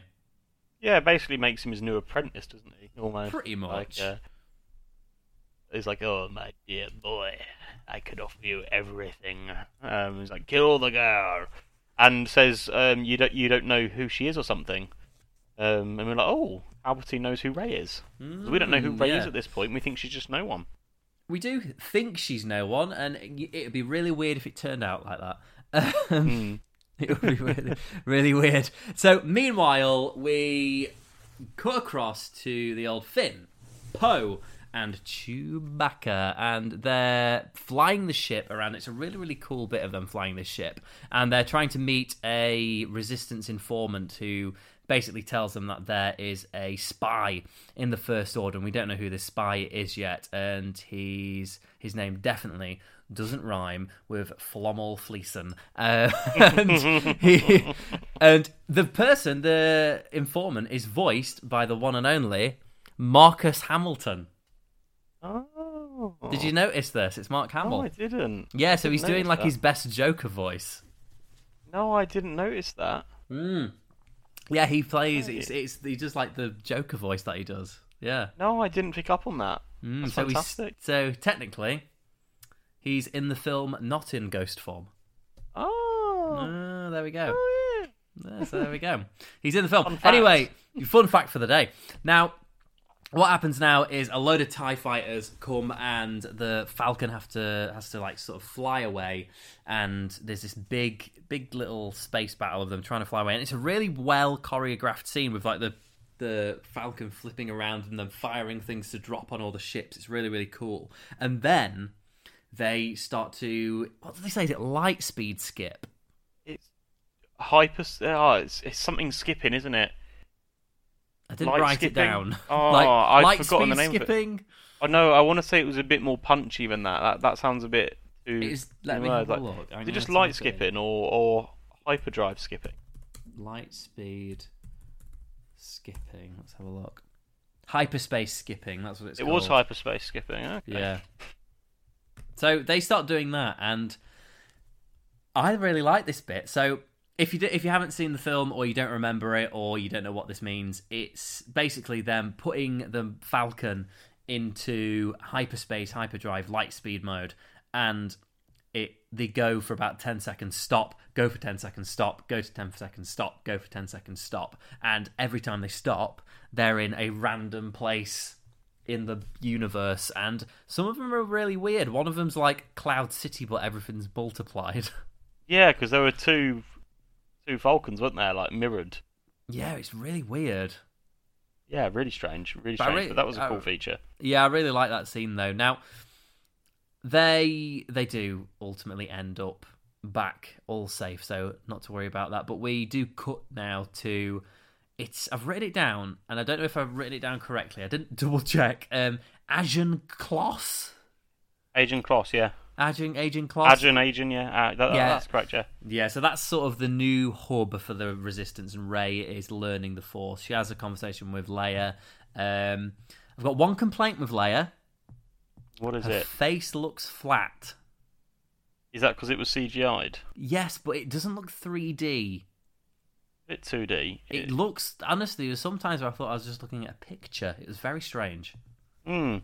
Yeah, basically makes him his new apprentice, doesn't he? Almost.
Pretty
Like,
much.
uh, he's like, "Oh, my dear boy, I could offer you everything." Um, he's like, "Kill the girl," and says, um, "You don't, you don't know who she is or something." Um, and we're like, "Oh, Palpatine knows who Rey is." 'Cause we don't know who
Mm,
Rey
yeah.
is at this point. We think she's just no one.
We do think she's no one, and it'd be really weird if it turned out like that. <laughs> Um, It would be really, really weird. So, meanwhile, we cut across to the old Finn, Poe, and Chewbacca, and they're flying the ship around. It's a really, really cool bit of them flying this ship, and they're trying to meet a resistance informant who basically tells them that there is a spy in the First Order, and we don't know who this spy is yet, and he's his name definitely doesn't rhyme with Flommel Fleeson. Uh, <laughs> and, he, and the person, the informant, is voiced by the one and only Marcus Hamilton.
Oh.
Did you notice this? It's Mark
No,
Hamill.
I didn't.
yeah,
I
so he's
didn't
doing like
that.
his best Joker voice.
No, I didn't notice that.
Yeah, he plays. It's, it's he does like the Joker voice that he does. Yeah.
No, I didn't pick up on that.
Mm,
That's
so
fantastic.
so technically, he's in the film, not in ghost form.
Oh.
Ah, there we go.
Oh, yeah.
Yeah, so there we go. He's in the film.
Fun.
Anyway, fun fact for the day. Now, what happens now is a load of Tie fighters come and the Falcon have to has to like sort of fly away, and there's this big, big little space battle of them trying to fly away, and it's a really well choreographed scene with like the the Falcon flipping around and then firing things to drop on all the ships. It's really, really cool. And then they start to what do they say? Is it light speed skip?
It's hyper. Oh, it's, it's something skipping, isn't it?
I didn't
Light
write
skipping?
it down.
Oh, <laughs>
like,
I'd
light
forgotten the name of it.
skipping.
Oh no, I want to say it was a bit more punchy than that. That that sounds a bit too.
It is- let me have a
like-
look.
Is it just light
type it in.
skipping or or hyperdrive skipping?
Light speed skipping. Let's have a look. Hyperspace skipping. That's what it's called.
It
called.
was hyperspace skipping. Okay.
Yeah. So they start doing that, and I really like this bit. So if you do, if you haven't seen the film, or you don't remember it, or you don't know what this means, it's basically them putting the Falcon into hyperspace, hyperdrive, light speed mode, and it they go for about 10 seconds stop go for 10 seconds stop go to 10 seconds stop go for 10 seconds stop and every time they stop they're in a random place in the universe and some of them are really weird. One of them's like cloud city but everything's multiplied <laughs>
Yeah, because there were two two Falcons, weren't there? Like mirrored.
yeah it's really weird
Yeah, really strange. Really
But
strange.
really-
but that was a cool feature.
Yeah, I really like that scene though. Now they they do ultimately end up back all safe, so not to worry about that. But we do cut now to it's I've written it down and I don't know if I've written it down correctly. I didn't <laughs> double check. Um Ajan Kloss?
Agent Kloss, yeah.
Ajan Agent Kloss?
Agent, Agent, yeah. Uh, that,
Yeah.
That's correct, yeah.
Yeah, so that's sort of the new hub for the Resistance, and Rey is learning the Force. She has a conversation with Leia. Um, I've got one complaint with Leia.
What is
Her
it?
face looks flat.
Is that because it was CGI'd?
Yes, but it doesn't look 3D.
bit 2D.
It looks honestly. There's sometimes where I thought I was just looking at a picture. It was very strange.
Hmm.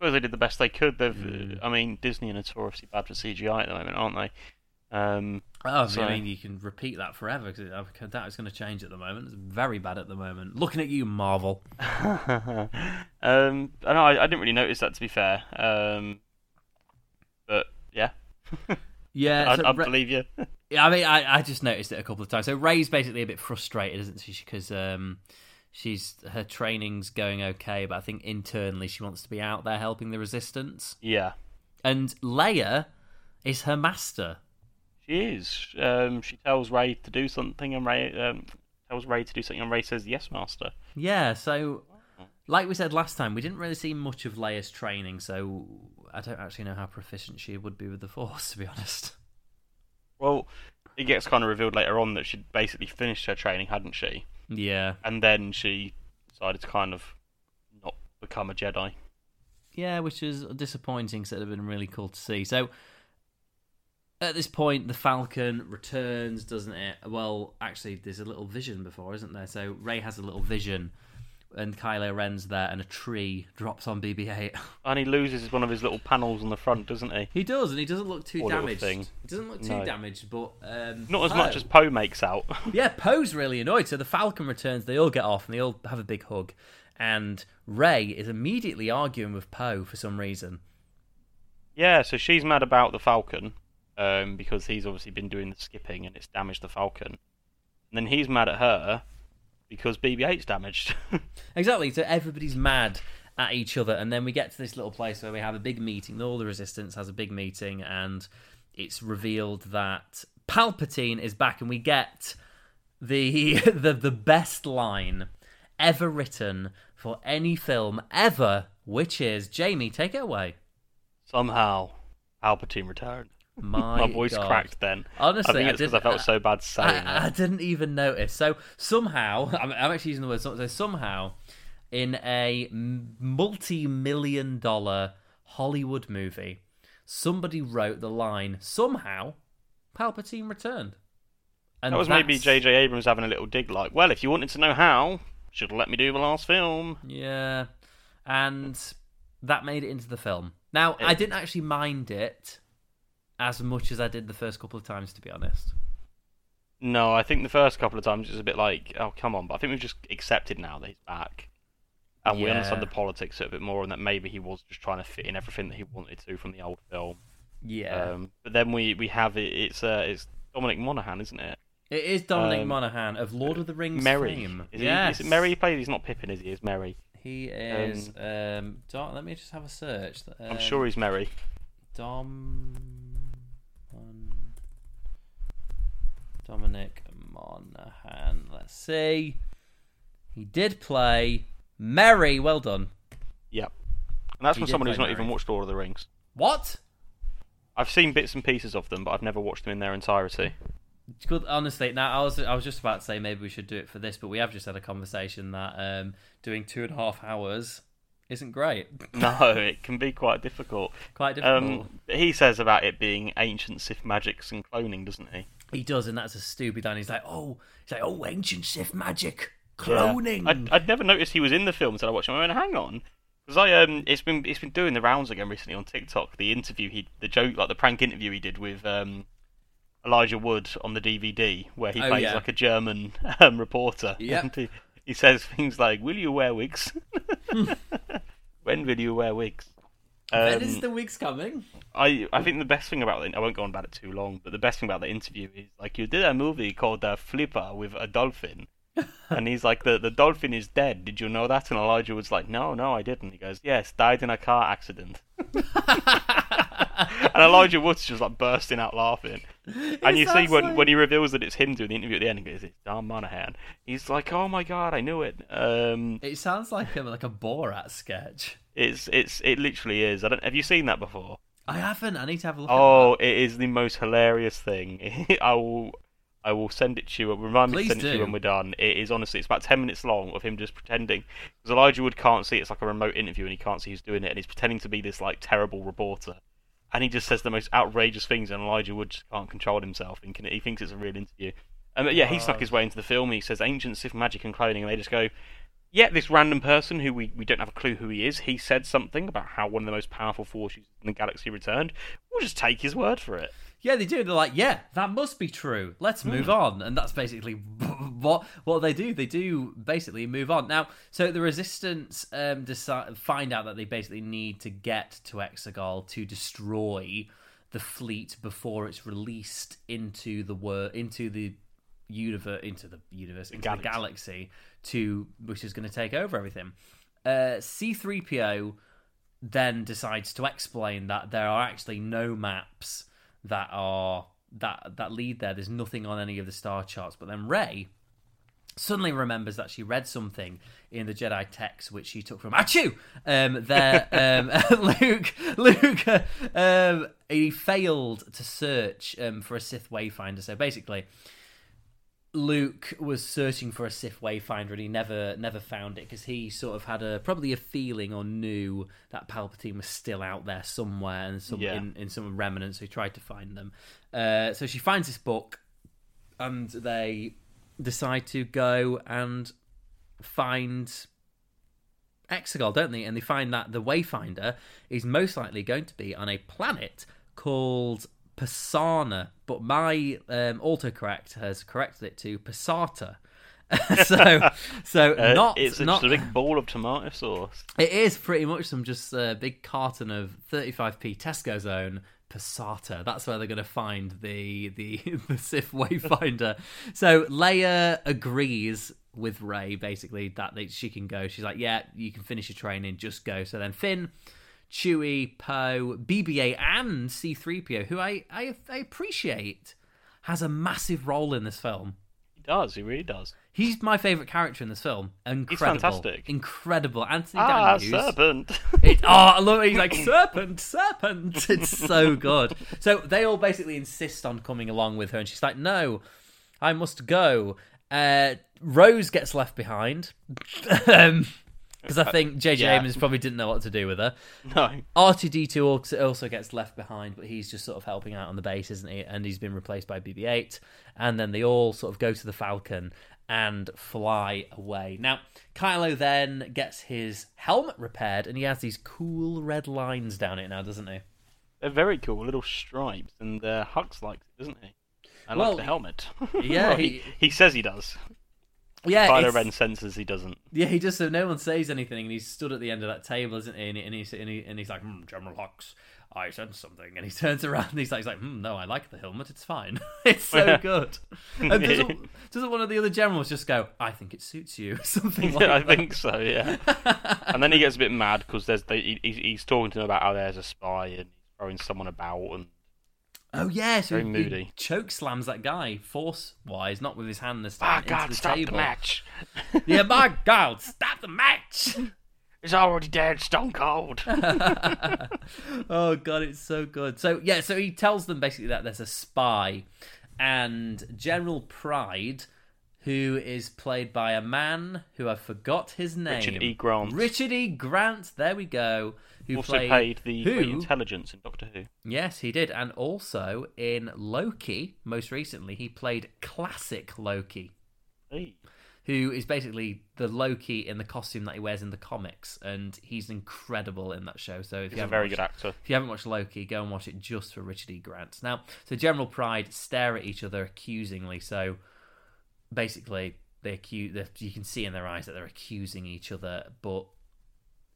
I suppose they did the best they could. They've,
Mm.
I mean, Disney are notoriously bad for CGI at the moment, aren't they? Um,
Oh,
So-
I mean, you can repeat that forever because that is going to change at the moment. It's very bad at the moment. Looking at you, Marvel. <laughs>
um, I know I, I didn't really notice that to be fair. Um, but yeah, <laughs>
Yeah,
I,
so
I
Re-
believe you. <laughs>
Yeah, I mean, I, I just noticed it a couple of times. So Rey's basically a bit frustrated, isn't she? Because um, she's her training's going okay, but I think internally she wants to be out there helping the resistance.
Yeah,
And Leia is her master.
she is. Um, she tells Rey to do something, and Rey um, tells Rey to do something, and Rey says, "Yes, master."
Yeah, so like we said last time, we didn't really see much of Leia's training, so I don't actually know how proficient she would be with the Force, to be honest.
Well, it gets kind of revealed later on that she'd basically finished her training, hadn't she?
Yeah,
And then she decided to kind of not become a Jedi.
yeah, which is disappointing. Because it'd have been really cool to see. So at this point, the Falcon returns, doesn't it? Well, actually, there's a little vision before, isn't there? So Rey has a little vision, and Kylo Ren's there, and a tree drops on BB-8. <laughs>
And he loses one of his little panels on the front, doesn't he?
He does, and he doesn't look too
Poor little
damaged.
thing.
He doesn't look too
No.
damaged, but um,
Not as much
Poe-
as Poe makes out. <laughs>
Yeah, Poe's really annoyed. So the Falcon returns. They all get off, and they all have a big hug. And Rey is immediately arguing with Poe for some reason.
yeah, so she's mad about the Falcon um, because he's obviously been doing the skipping and it's damaged the Falcon. And then he's mad at her because BB-8's damaged. <laughs>
Exactly. So everybody's mad at each other, and then we get to this little place where we have a big meeting. All the Resistance has a big meeting, and it's revealed that Palpatine is back, and we get the <laughs> the the best line ever written for any film ever, which is Jamie. Take it away.
Somehow, Palpatine returned.
My,
My voice
God.
cracked then.
Honestly,
I think it's because I
didn't-
felt so bad saying
I, I
it.
didn't even notice. So somehow, <laughs> I'm, I'm actually using the word. So somehow, in a multi-million dollar Hollywood movie, somebody wrote the line. Somehow, Palpatine returned. And
That was maybe J.J. Abrams having a little dig, like, well, if you wanted to know how, should have let me do the last film.
Yeah, and that made it into the film. Now, I didn't actually mind it as much as I did the first couple of times, to be honest.
No, I think the first couple of times it was a bit like, oh, come on, but I think we've just accepted now that he's back. And we understand the politics of it a bit more, and that maybe he was just trying to fit in everything that he wanted to from the old film.
Yeah,
Um, but then we, we have it, it's uh, it's Dominic Monaghan, isn't it?
it is Dominic
um,
Monaghan of Lord of the Rings
Merry.
fame.
Is, he,
yes.
is Merry he plays? He's not Pippin, is he? Is Merry.
He is. Um, Dom, let me just have a search. Um,
I'm sure he's Merry.
Dom. Dominic Monaghan. Let's see. He did play Merry. Well done.
Yep. And that's
He
from
did
someone
play
who's not
Merry.
even watched Lord of the Rings.
What?
I've seen bits and pieces of them, but I've never watched them in their entirety.
It's Good, honestly. Now I was I was just about to say maybe we should do it for this, but we have just had a conversation that um, doing two and a half hours isn't great. <laughs>
No, it can be quite difficult.
Quite difficult.
Um, he says about it being ancient Sith magics and cloning, doesn't he?
He does, and that's a stupid line. He's like, oh, he's like, oh, ancient Sith magic,
Yeah.
cloning.
I'd, I'd never noticed he was in the film until I watched him. I went, hang on, because I um, it's been it's been doing the rounds again recently on TikTok. The interview he, the joke, like the prank interview he did with um, Elijah Wood on the DVD, where he
Oh,
plays
yeah.
like a German <laughs> um, reporter.
Yep.
And he, he says things like, "Will you wear wigs? <laughs> <laughs> when will you wear wigs?"
When
Um,
is the wigs coming?
I I think the best thing about it, I won't go on about it too long, but the best thing about the interview is like you did a movie called uh, Flipper with a dolphin, <laughs> and he's like the the dolphin is dead. Did you know that? And Elijah was like, no, no, I didn't. He goes, yes, died in a car accident. <laughs> and Elijah Wood's just like bursting out laughing. And you see when
like-
when he reveals that it's him doing the interview at the end, he goes, it's Dom Monaghan. He's like, oh my god, I knew it. Um,
It sounds like a, like a Borat sketch.
it's it's it literally is. I don't. Have you seen that before?
I haven't. I need to have a look.
Oh, it is the most hilarious thing. <laughs> I will, I will send it to you. Remind me to send it to you when we're done. It is honestly, it's about ten minutes long of him just pretending because Elijah Wood can't see. It's like a remote interview, and he can't see who's doing it, and he's pretending to be this like terrible reporter, and he just says the most outrageous things, and Elijah Wood just can't control himself, and can, he thinks it's a real interview. Um, yeah, he snuck his way into the film. He says ancient Sith magic and cloning, and they just go. Yeah, this random person who we, we don't have a clue who he is, he said something about how one of the most powerful forces in the galaxy returned. We'll just take his word for it.
Yeah, they do. They're like, yeah, that must be true. Let's move on, and that's basically <laughs> what what they do. They do basically move on. Now, so the resistance um, decide find out that they basically need to get to Exegol to destroy the fleet before it's released into the wor- into the universe, into the universe, into
galaxy.
the galaxy, to which is going to take over everything. Uh, C3PO then decides to explain that there are actually no maps that are that that lead there. There's nothing on any of the star charts. But then Rey suddenly remembers that she read something in the Jedi text which she took from Ahch-To. Um, there, um, <laughs> Luke, Luke, um, he failed to search um, for a Sith wayfinder. So basically, Luke was searching for a Sith wayfinder and he never never found it because he sort of had a probably a feeling or knew that Palpatine was still out there somewhere and some
Yeah.
in, in some remnants. So he tried to find them. Uh, so she finds this book and they decide to go and find Exegol, don't they? And they find that the Wayfinder is most likely going to be on a planet called Pasaana, but my um, autocorrect has corrected it to Passata. <laughs> so, <laughs> so
Uh,
not
it's
not
just a big ball of tomato sauce.
it is pretty much some just a big carton of 35p Tesco Zone Passata. That's where they're going to find the the <laughs> the Sith Wayfinder. so Leia agrees with Rey basically that they, she can go. She's like, "Yeah, you can finish your training. Just go." So then Finn, Chewie, Poe, BB-8, and C-3PO, who I I, I appreciate, has a massive role in this film.
He does. He really does.
He's my favorite character in this film. Incredible,
fantastic.
incredible. Anthony
Ah,
Daniels.
serpent.
It, oh, <laughs> I love it. He's like serpent, serpent. <laughs> It's so good. So they all basically insist on coming along with her, and she's like, "No, I must go." Uh, Rose gets left behind <laughs> because I think JJ
yeah.
Abrams probably didn't know what to do with her. <laughs>
no.
R2D2 also also gets left behind, but he's just sort of helping out on the base, isn't he? And he's been replaced by BB-8, and then they all sort of go to the Falcon and fly away. Now, Kylo then gets his helmet repaired, and he has these cool red lines down it now, doesn't he?
They're very cool, little stripes, and uh, Hux likes it, doesn't he? I
Well,
like the helmet. <laughs>
yeah, he,
he says he does.
Yeah,
Kylo Ren senses he doesn't.
yeah, he just so no one says anything, and he's stood at the end of that table, isn't he? And, he, and he's and, he, and he's like, hmm, General Hux, I sense something, and he <laughs> turns around and he's like, he's like, hmm, no, I like the helmet, it's fine, <laughs> it's so good. <laughs> And doesn't, doesn't one of the other generals just go, I think it suits you, something like
Yeah, I
that?
think so. Yeah. and then he gets a bit mad because there's they, he, he's- he's talking to him about how there's a spy and he's throwing someone about and
Oh yeah, so
Very
he,
moody.
he choke slams that guy force wise, not with his hand this
ah
time into
God,
the
stop
table.
the match. <laughs>
Yeah, my God, stop the match! <laughs>
He's already dead, stone cold. <laughs>
oh god, it's so good. So yeah, so he tells them basically that there's a spy, and General Pryde, who is played by a man who I forgot his name,
Richard E. Grant.
Richard E. Grant. There we go. Who
also
played
paid the
who?
Intelligence in Doctor Who.
Yes, he did, and also in Loki. Most recently, he played classic Loki.
Hey.
who is basically the Loki in the costume that he wears in the comics, and he's incredible in that show. So if
He's
you
a very
watched,
good actor.
if you haven't watched Loki, go and watch it just for Richard E. Grant. Now, so General Pryde stare at each other accusingly. So basically, they accuse. they- You can see in their eyes that they're accusing each other, but.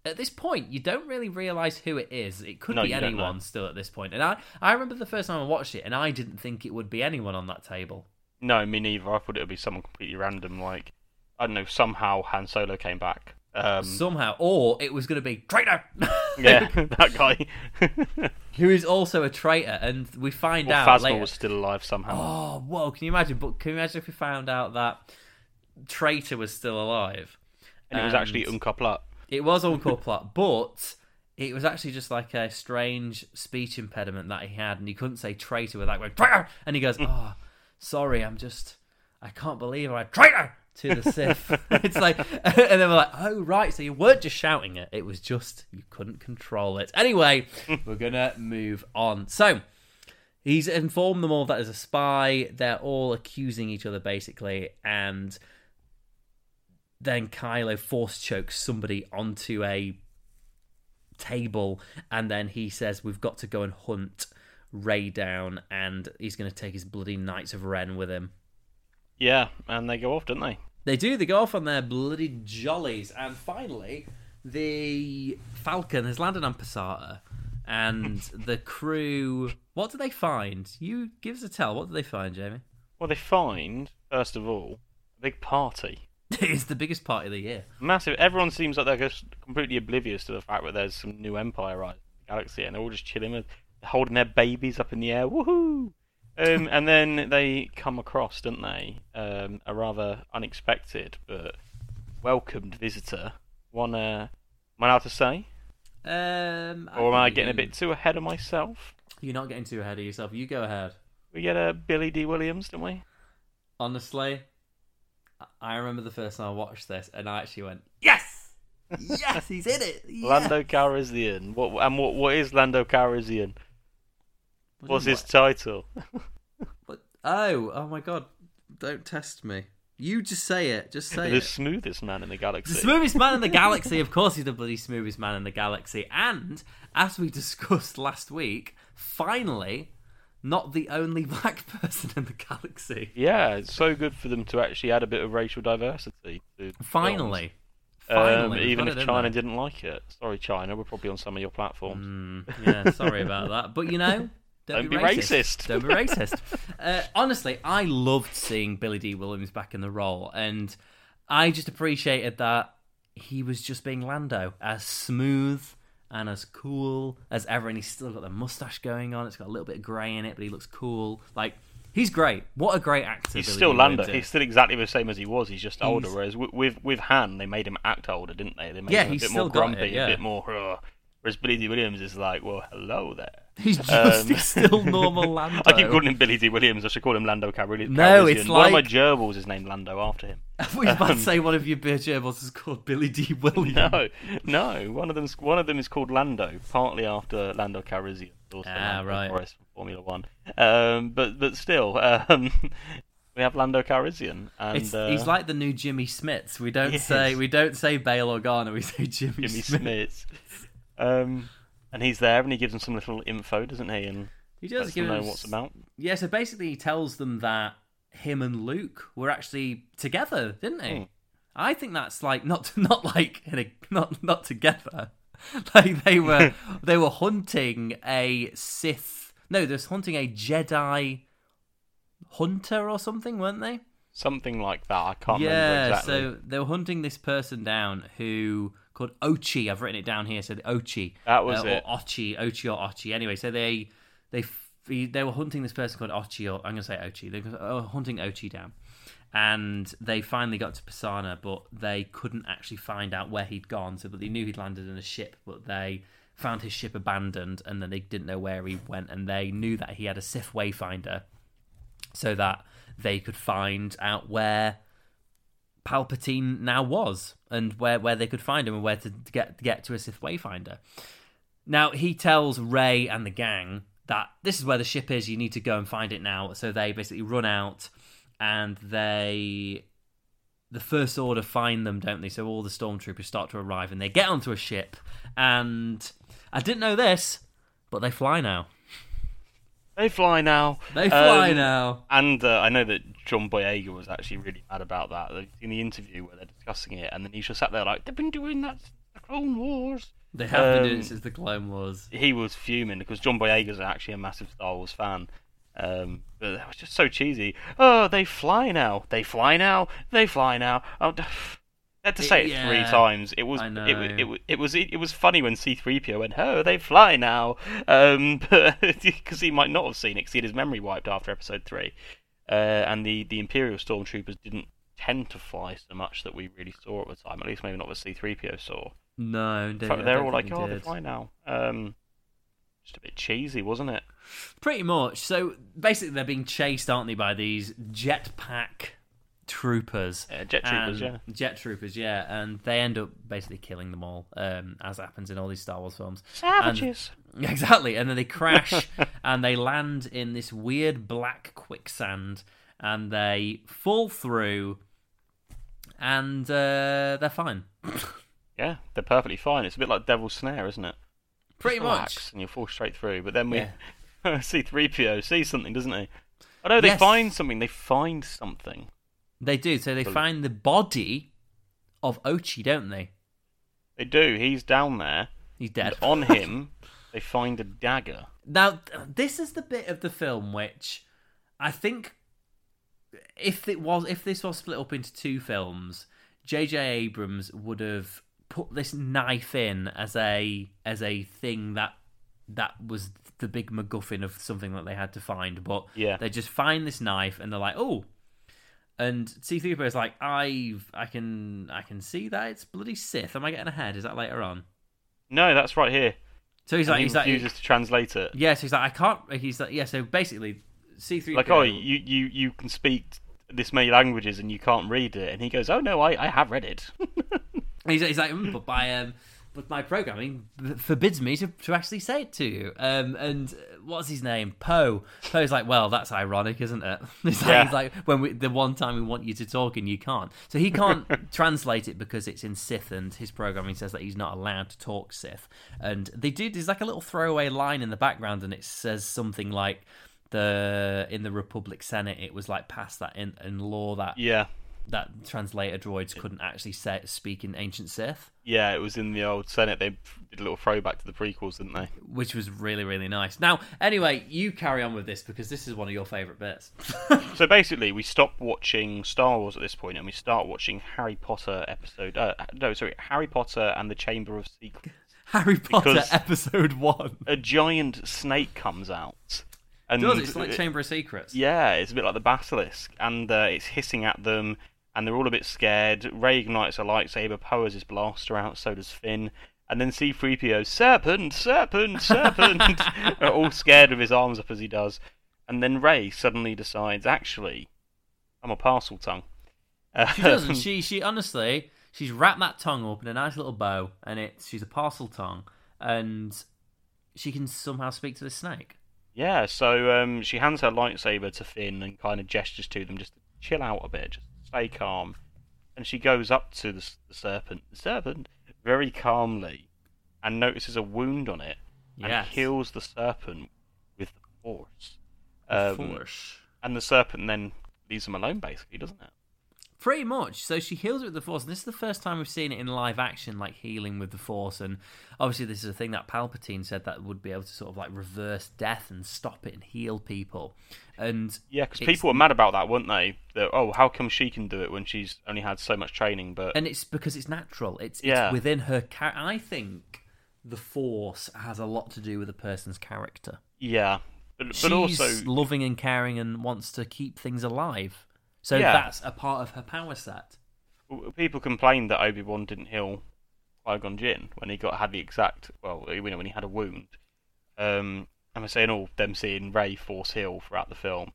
At this point, you don't really realize who it is. It could
No,
be
you don't know.
anyone still at this point. And I, I remember the first time I watched it, and I didn't think it would be anyone on that table.
No, me neither. I thought it would be someone completely random. Like I don't know. Somehow Han Solo came back. Um,
Somehow, or it was going to be traitor.
yeah, <laughs> <laughs> that guy.
who is also a traitor, and we find
well,
out
Phasma
later.
was still alive somehow.
Oh, whoa! Can you imagine? But can you imagine if we found out that traitor was still alive?
and it was actually
and-
Uncoupled.
It was Plot, <laughs> but it was actually just like a strange speech impediment that he had, and he couldn't say traitor without going traitor. And he goes, "Oh, sorry, I'm just, I can't believe I traitor." To the Sith, <laughs> it's like, <laughs> and then we're like, oh right, so you weren't just shouting it; it was just you couldn't control it. Anyway, <laughs> we're gonna move on. So, He's informed them all that there's a spy. They're all accusing each other basically, and then Kylo force chokes somebody onto a table, and then he says, "We've got to go and hunt Rey down," and he's going to take his bloody Knights of Ren with him.
Yeah, and they go off, don't they?
They do. They go off on their bloody jollies, and finally, the Falcon has landed on Passata, and <laughs> the crew. What do they find? You give us a tell. What do they find, Jamie?
Well, they find first of all a big party. <laughs>
it's the biggest party of the year.
Massive. Everyone seems like they're just completely oblivious to the fact that there's some new empire rising in the galaxy, and they're all just chilling with, holding their babies up in the air. Woohoo! Um, and then they come across, don't they? Um, a rather unexpected but welcomed visitor. One, uh, am I allowed to say,
Um,
or am I
think
getting a bit too ahead of myself?
You're not getting too ahead of yourself. You go ahead.
We get a Billy Dee Williams, don't we?
Honestly, I- I remember the first time I watched this, and I actually went, "Yes, <laughs> yes, he's in it." Yeah.
Lando Calrissian. What and what? What is Lando Calrissian?
What do
What's his title? <laughs>
what- Oh, oh my god! Don't test me. You just say it. Just say it.
the
it.
smoothest man in the galaxy.
The smoothest man in the galaxy. Of course, he's the bloody smoothest man in the galaxy. And as we <laughs> discussed last week, finally, not the only black <laughs> person in the galaxy.
Yeah, it's so good for them to actually add a bit of racial diversity. To
Finally.
Um, even if
it
China didn't like it. Sorry, China. We're probably on some of your platforms.
Mm, yeah, sorry about that. But you know, don't,
Don't be racist.
Don't be racist. <laughs> uh, honestly, I loved seeing Billy Dee Williams back in the role, and I just appreciated that he was just being Lando, as smooth and as cool as ever. And he's still got the mustache going on. It's got a little bit of grey in it, but he looks cool. Like he's great. What a great actor!
He's
Billy
still
D.
Lando.
Williams
He's
is.
still exactly the same as he was. He's just older. Whereas with, with with Han, they made him act older, didn't they? They made
Yeah,
him a
he's
bit
still
more
got it,
grumpy,
yeah.
a bit more. "Ugh." Whereas Billy Dee Williams is like, well, hello there. <laughs>
He's just
Um,
he's still normal <laughs> Lando.
I keep calling him Billy Dee Williams. I should call him Lando Calrissian.
No, it's
One of my
like-
gerbils is named Lando after him. <laughs>
I was about to say one of your beer gerbils is called Billy Dee Williams.
No, no. One of them's one of them is called Lando, partly after Lando Calrissian, also
Ah,
Lando
right.
From Formula One. Um, but but still, um, we have Lando Calrissian, and uh,
he's like the new Jimmy Smits. We don't say
is.
we don't say Bail Organa. We say Jimmy,
Jimmy
Smith.
Smith. Um, and he's there, and he gives them some little info, doesn't he? And
He does
lets
give
them know
us-
what's about.
Yeah, so basically he tells them that him and Luke were actually together, didn't he?
Hmm.
I think that's like not <laughs> not like in a, not not together. <laughs> like they were <laughs> they were hunting a Sith. No, they were hunting a Jedi hunter or something, weren't they?
Something like that. I can't remember
yeah,
exactly.
so they were hunting this person down who called Ochi. I've written it down here. Said Ochi.
That was
uh,
it.
Or Ochi, Ochi or Ochi. Anyway, so they they they were hunting this person called Ochi, or I'm going to say Ochi. They were uh, hunting Ochi down, and they finally got to Pasaana, but they couldn't actually find out where he'd gone. So, but they knew he'd landed in a ship, but they found his ship abandoned, and then they didn't know where he went, and they knew that he had a Sith wayfinder, so that they could find out where Palpatine now was and where, where they could find him and where to get get to a Sith Wayfinder. Now he tells Rey and the gang that this is where the ship is. You need to go and find it now. So they basically run out and they the first order find them, don't they? So all the stormtroopers start to arrive and they get onto a ship. And I didn't know this, but they fly now.
They fly now.
They fly
Um,
now.
And uh, I know that John Boyega was actually really mad about that in the interview where they're discussing it, and then he's just sat there like, they've been doing that since the Clone Wars.
They have been doing
Um,
it since the Clone Wars.
He was fuming because John Boyega's actually a massive Star Wars fan. Um, but it was just so cheesy. Oh, they fly now. They fly now. They fly now. Oh, <sighs> had to say it,
It-
three times. It was
I
it, it, wa- it was it was funny when C3PO went, "Oh, they fly now," um, <laughs> because <laughs> he might not have seen it because he had his memory wiped after Episode three, uh, and the the Imperial stormtroopers didn't tend to fly so much that we really saw at the time. At least maybe not what C3PO saw.
No, they, I
they're all like,
they
"Oh, they
did.
fly now." Um, just a bit cheesy, wasn't it?
Pretty much. So basically, they're being chased, aren't they, by these jetpack troopers?
Yeah, jet troopers,
And- Jet troopers, yeah. And they end up basically killing them all, um, as happens in all these Star Wars films.
Savages.
And, <laughs> exactly. And then they crash <laughs> and they land in this weird black quicksand and they fall through and uh, they're fine. <laughs>
Yeah, they're perfectly fine. It's a bit like Devil's Snare, isn't it?
Pretty
Just relax
much.
and you'll fall straight through. But then we
Yeah.
see 3PO sees something, doesn't he? Oh no, they
Yes.
find something. They find something.
They do. So they find the body of Ochi, don't they?
They do. He's down there.
He's dead.
And on <laughs> him They find a dagger.
Now, this is the bit of the film which I think if it was if this was split up into two films, J.J. Abrams would have put this knife in as a as a thing that that was the big MacGuffin of something that they had to find. But
Yeah.
they just find this knife and they're like, oh. And C3PO is like, I've, I can, I can see that it's bloody Sith. Am I getting ahead? Is that later on?
No, that's right here.
So he's
And
like,
he
he's like,
refuses to translate it.
Yes, he's like, I can't. He's like, yeah. So basically, C three.
Like, oh, you, you, you can speak this many languages and you can't read it. And he goes, oh no, I, I have read it. <laughs>
He's, he's like, "Mm, but my um, but my programming forbids me to, to actually say it to you. Um, and uh, what's his name? Poe. Poe's like, well, that's ironic, isn't it? <laughs> It's like,
Yeah.
it's like when we the one time we want you to talk and you can't. So he can't <laughs> translate it because it's in Sith, and his programming says that he's not allowed to talk Sith. And they do. There's like a little throwaway line in the background, and it says something like. The in the Republic Senate, it was like passed that in, in law that
yeah.
That translator droids couldn't actually say, speak in ancient Sith,
Yeah, it was in the old Senate. They did a little throwback to the prequels, didn't they?
which was really really nice. Now, anyway, you carry on with this because this is one of your favourite bits. <laughs>
So basically, we stop watching Star Wars at this point, and we start watching Harry Potter episode. Uh, no, sorry, Harry Potter and the Chamber of Secrets.
Harry Potter
Because-
episode one.
A giant snake comes out, and
Does? It's like Chamber of Secrets.
Yeah, it's a bit like the basilisk, and uh, it's hissing at them, and they're all a bit scared. Rey ignites a lightsaber, Poe has his blaster out, so does Finn, and then C-3PO, serpent, serpent, serpent, <laughs> are all scared with his arms up as he does, and then Rey suddenly decides, actually, I'm a parcel tongue.
She doesn't. she she honestly she's wrapped that tongue up in a nice little bow, and it's she's a parcel tongue, and she can somehow speak to the snake.
Yeah, so um, she hands her lightsaber to Finn and kind of gestures to them just to chill out a bit, just stay calm. And she goes up to the, the serpent, the serpent, very calmly, and notices a wound on it, and
Yes.
heals the serpent with the force. Um,
Force.
And the serpent then leaves them alone, basically, doesn't it?
Pretty much. So she heals it with the Force, and this is the first time we've seen it in live action, like healing with the Force. And obviously, this is a thing that Palpatine said that would be able to sort of like reverse death and stop it and heal people. And
Yeah, because people were mad about that, weren't they? That oh, how come she can do it when she's only had so much training? But
and it's because it's natural. It's, it's
Yeah.
within her. I think the Force has a lot to do with a person's character.
yeah, but, but
She's
also
loving and caring and wants to keep things alive. So
Yeah.
that's a part of her power set.
people complained that Obi Wan didn't heal Qui Gon Jinn when he got had the exact well, you know, when he had a wound. Um, I'm saying all them seeing Rey force heal throughout the film,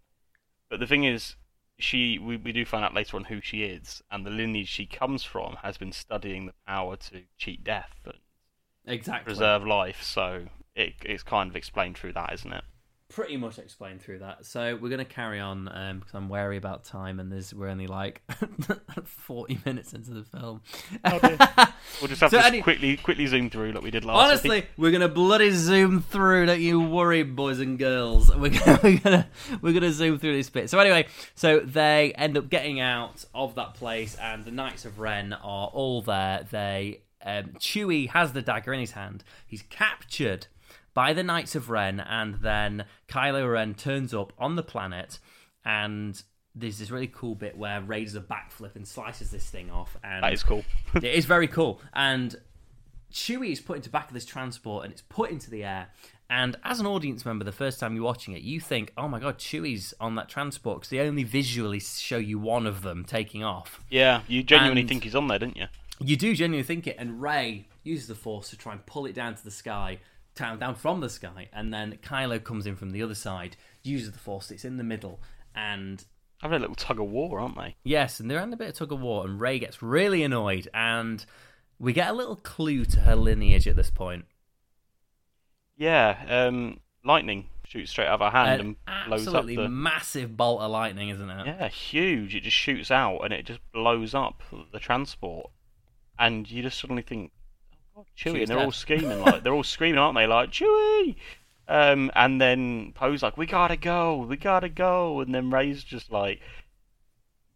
but the thing is, she we, we do find out later on who she is, and the lineage she comes from has been studying the power to cheat death and
Exactly.
preserve life. So it, it's kind of explained through that, isn't it?
Pretty much explained through that. So we're going to carry on um, because I'm wary about time, and there's we're only like <laughs> 40 minutes into the film. <laughs>
We'll just have
So
to
any-
quickly quickly zoom through like we did last.
Honestly,
week.
we're gonna bloody zoom through. Don't you worry, boys and girls. <laughs> We're gonna, we're gonna we're gonna zoom through this bit. So anyway, so they end up getting out of that place, and the Knights of Ren are all there. They um, Chewie has the dagger in his hand. He's captured by the Knights of Ren, and then Kylo Ren turns up on the planet, and there's this really cool bit where Rey does a backflip and slices this thing off, and
that is cool. <laughs>
it is very cool. And Chewie is put into back of this transport and it's put into the air. And as an audience member, the first time you're watching it, you think, "Oh my god, Chewie's on that transport," because they only visually show you one of them taking off.
yeah, you genuinely
And-
think he's on there, didn't you?
You do genuinely think it, and Rey uses the Force to try and pull it down to the sky, down down from the sky, and then Kylo comes in from the other side, uses the Force. It's in the middle, and
Having a little tug of war, aren't they?
Yes, and they're in a bit of tug of war, and Rey gets really annoyed, and we get a little clue to her lineage at this point.
Yeah, um, lightning shoots straight out of her hand
An
and blows up
absolutely
the.
massive bolt of lightning, isn't it?
Yeah, huge. It just shoots out and it just blows up the transport, and you just suddenly think, "Oh Chewie!" And they're all screaming like they're all <laughs> screaming, aren't they? Like Chewie. Um, and then Poe's like, "We gotta go, we gotta go," and then Rey's just like,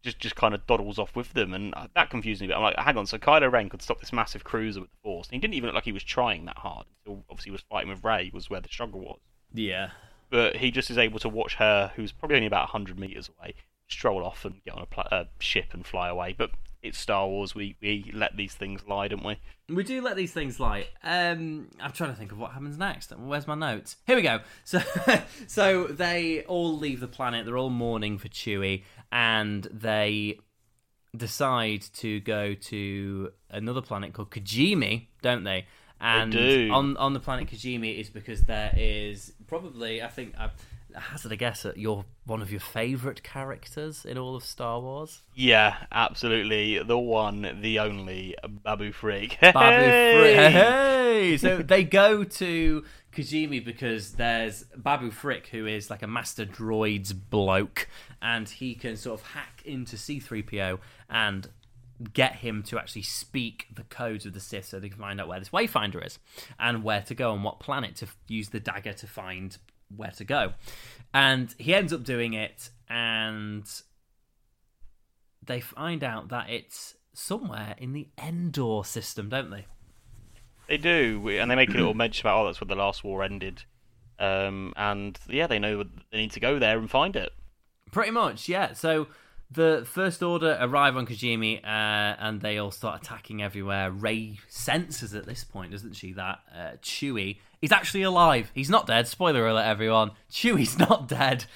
just just kind of doddles off with them, and uh, that confused me. But I'm like, hang on, so Kylo Ren could stop this massive cruiser with the Force, and he didn't even look like he was trying that hard. Until obviously he was fighting with Rey, was where the struggle was.
Yeah.
But he just is able to watch her, who's probably only about hundred meters away, stroll off and get on a pl- uh, ship and fly away. But it's Star Wars. We we let these things lie, don't we?
We do let these things lie. Um, I'm trying to think of what happens next. Where's my notes? Here we go. <laughs> So, so they all leave the planet. They're all mourning for Chewie, and they decide to go to another planet called Kijimi, don't they? And
do.
on on the planet Kijimi is because there is probably I think I hazard a guess at your one of your favourite characters in all of Star Wars.
Yeah, absolutely. The one, the only, Babu Frick. <laughs>
Babu Frick.
Hey!
Hey! So they go to Kijimi because there's Babu Frick, who is like a master droids bloke, and he can sort of hack into C3PO and get him to actually speak the codes of the Sith so they can find out where this Wayfinder is and where to go and what planet to f- use the dagger to find where to go. And he ends up doing it, and they find out that it's somewhere in the Endor system, don't they?
They do, and they make a little mention about, oh, that's where the last war ended. Um, and yeah, they know they need to go there and find it.
Pretty much, yeah. So the First Order arrive on Kijimi, uh, and they all start attacking everywhere. Rey senses at this point, doesn't she, that uh, Chewie is actually alive. He's not dead. Spoiler alert, everyone. Chewie's <laughs> not dead.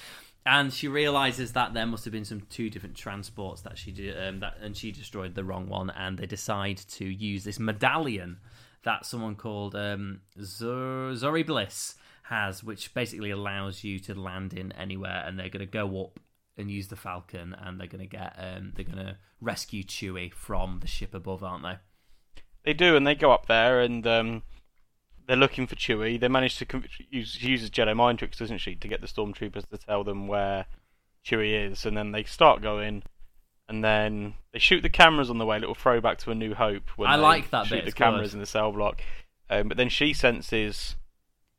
And she realizes that there must have been some two different transports that she did, um, that, and she destroyed the wrong one. And they decide to use this medallion that someone called um, Zor- Zori Bliss has, which basically allows you to land in anywhere. And they're going to go up and use the Falcon, and they're going to get um, they're going to rescue Chewie from the ship above, aren't they?
They do, and they go up there and um, they're looking for Chewie. They manage to con- use she uses Jedi mind tricks, doesn't she, to get the stormtroopers to tell them where Chewie is, and then they start going. And then they shoot the cameras on the way. Little throwback to A New Hope. When
I
they
like that
shoot
bit,
the
it's
cameras
good.
in the cell block. Um, but then she senses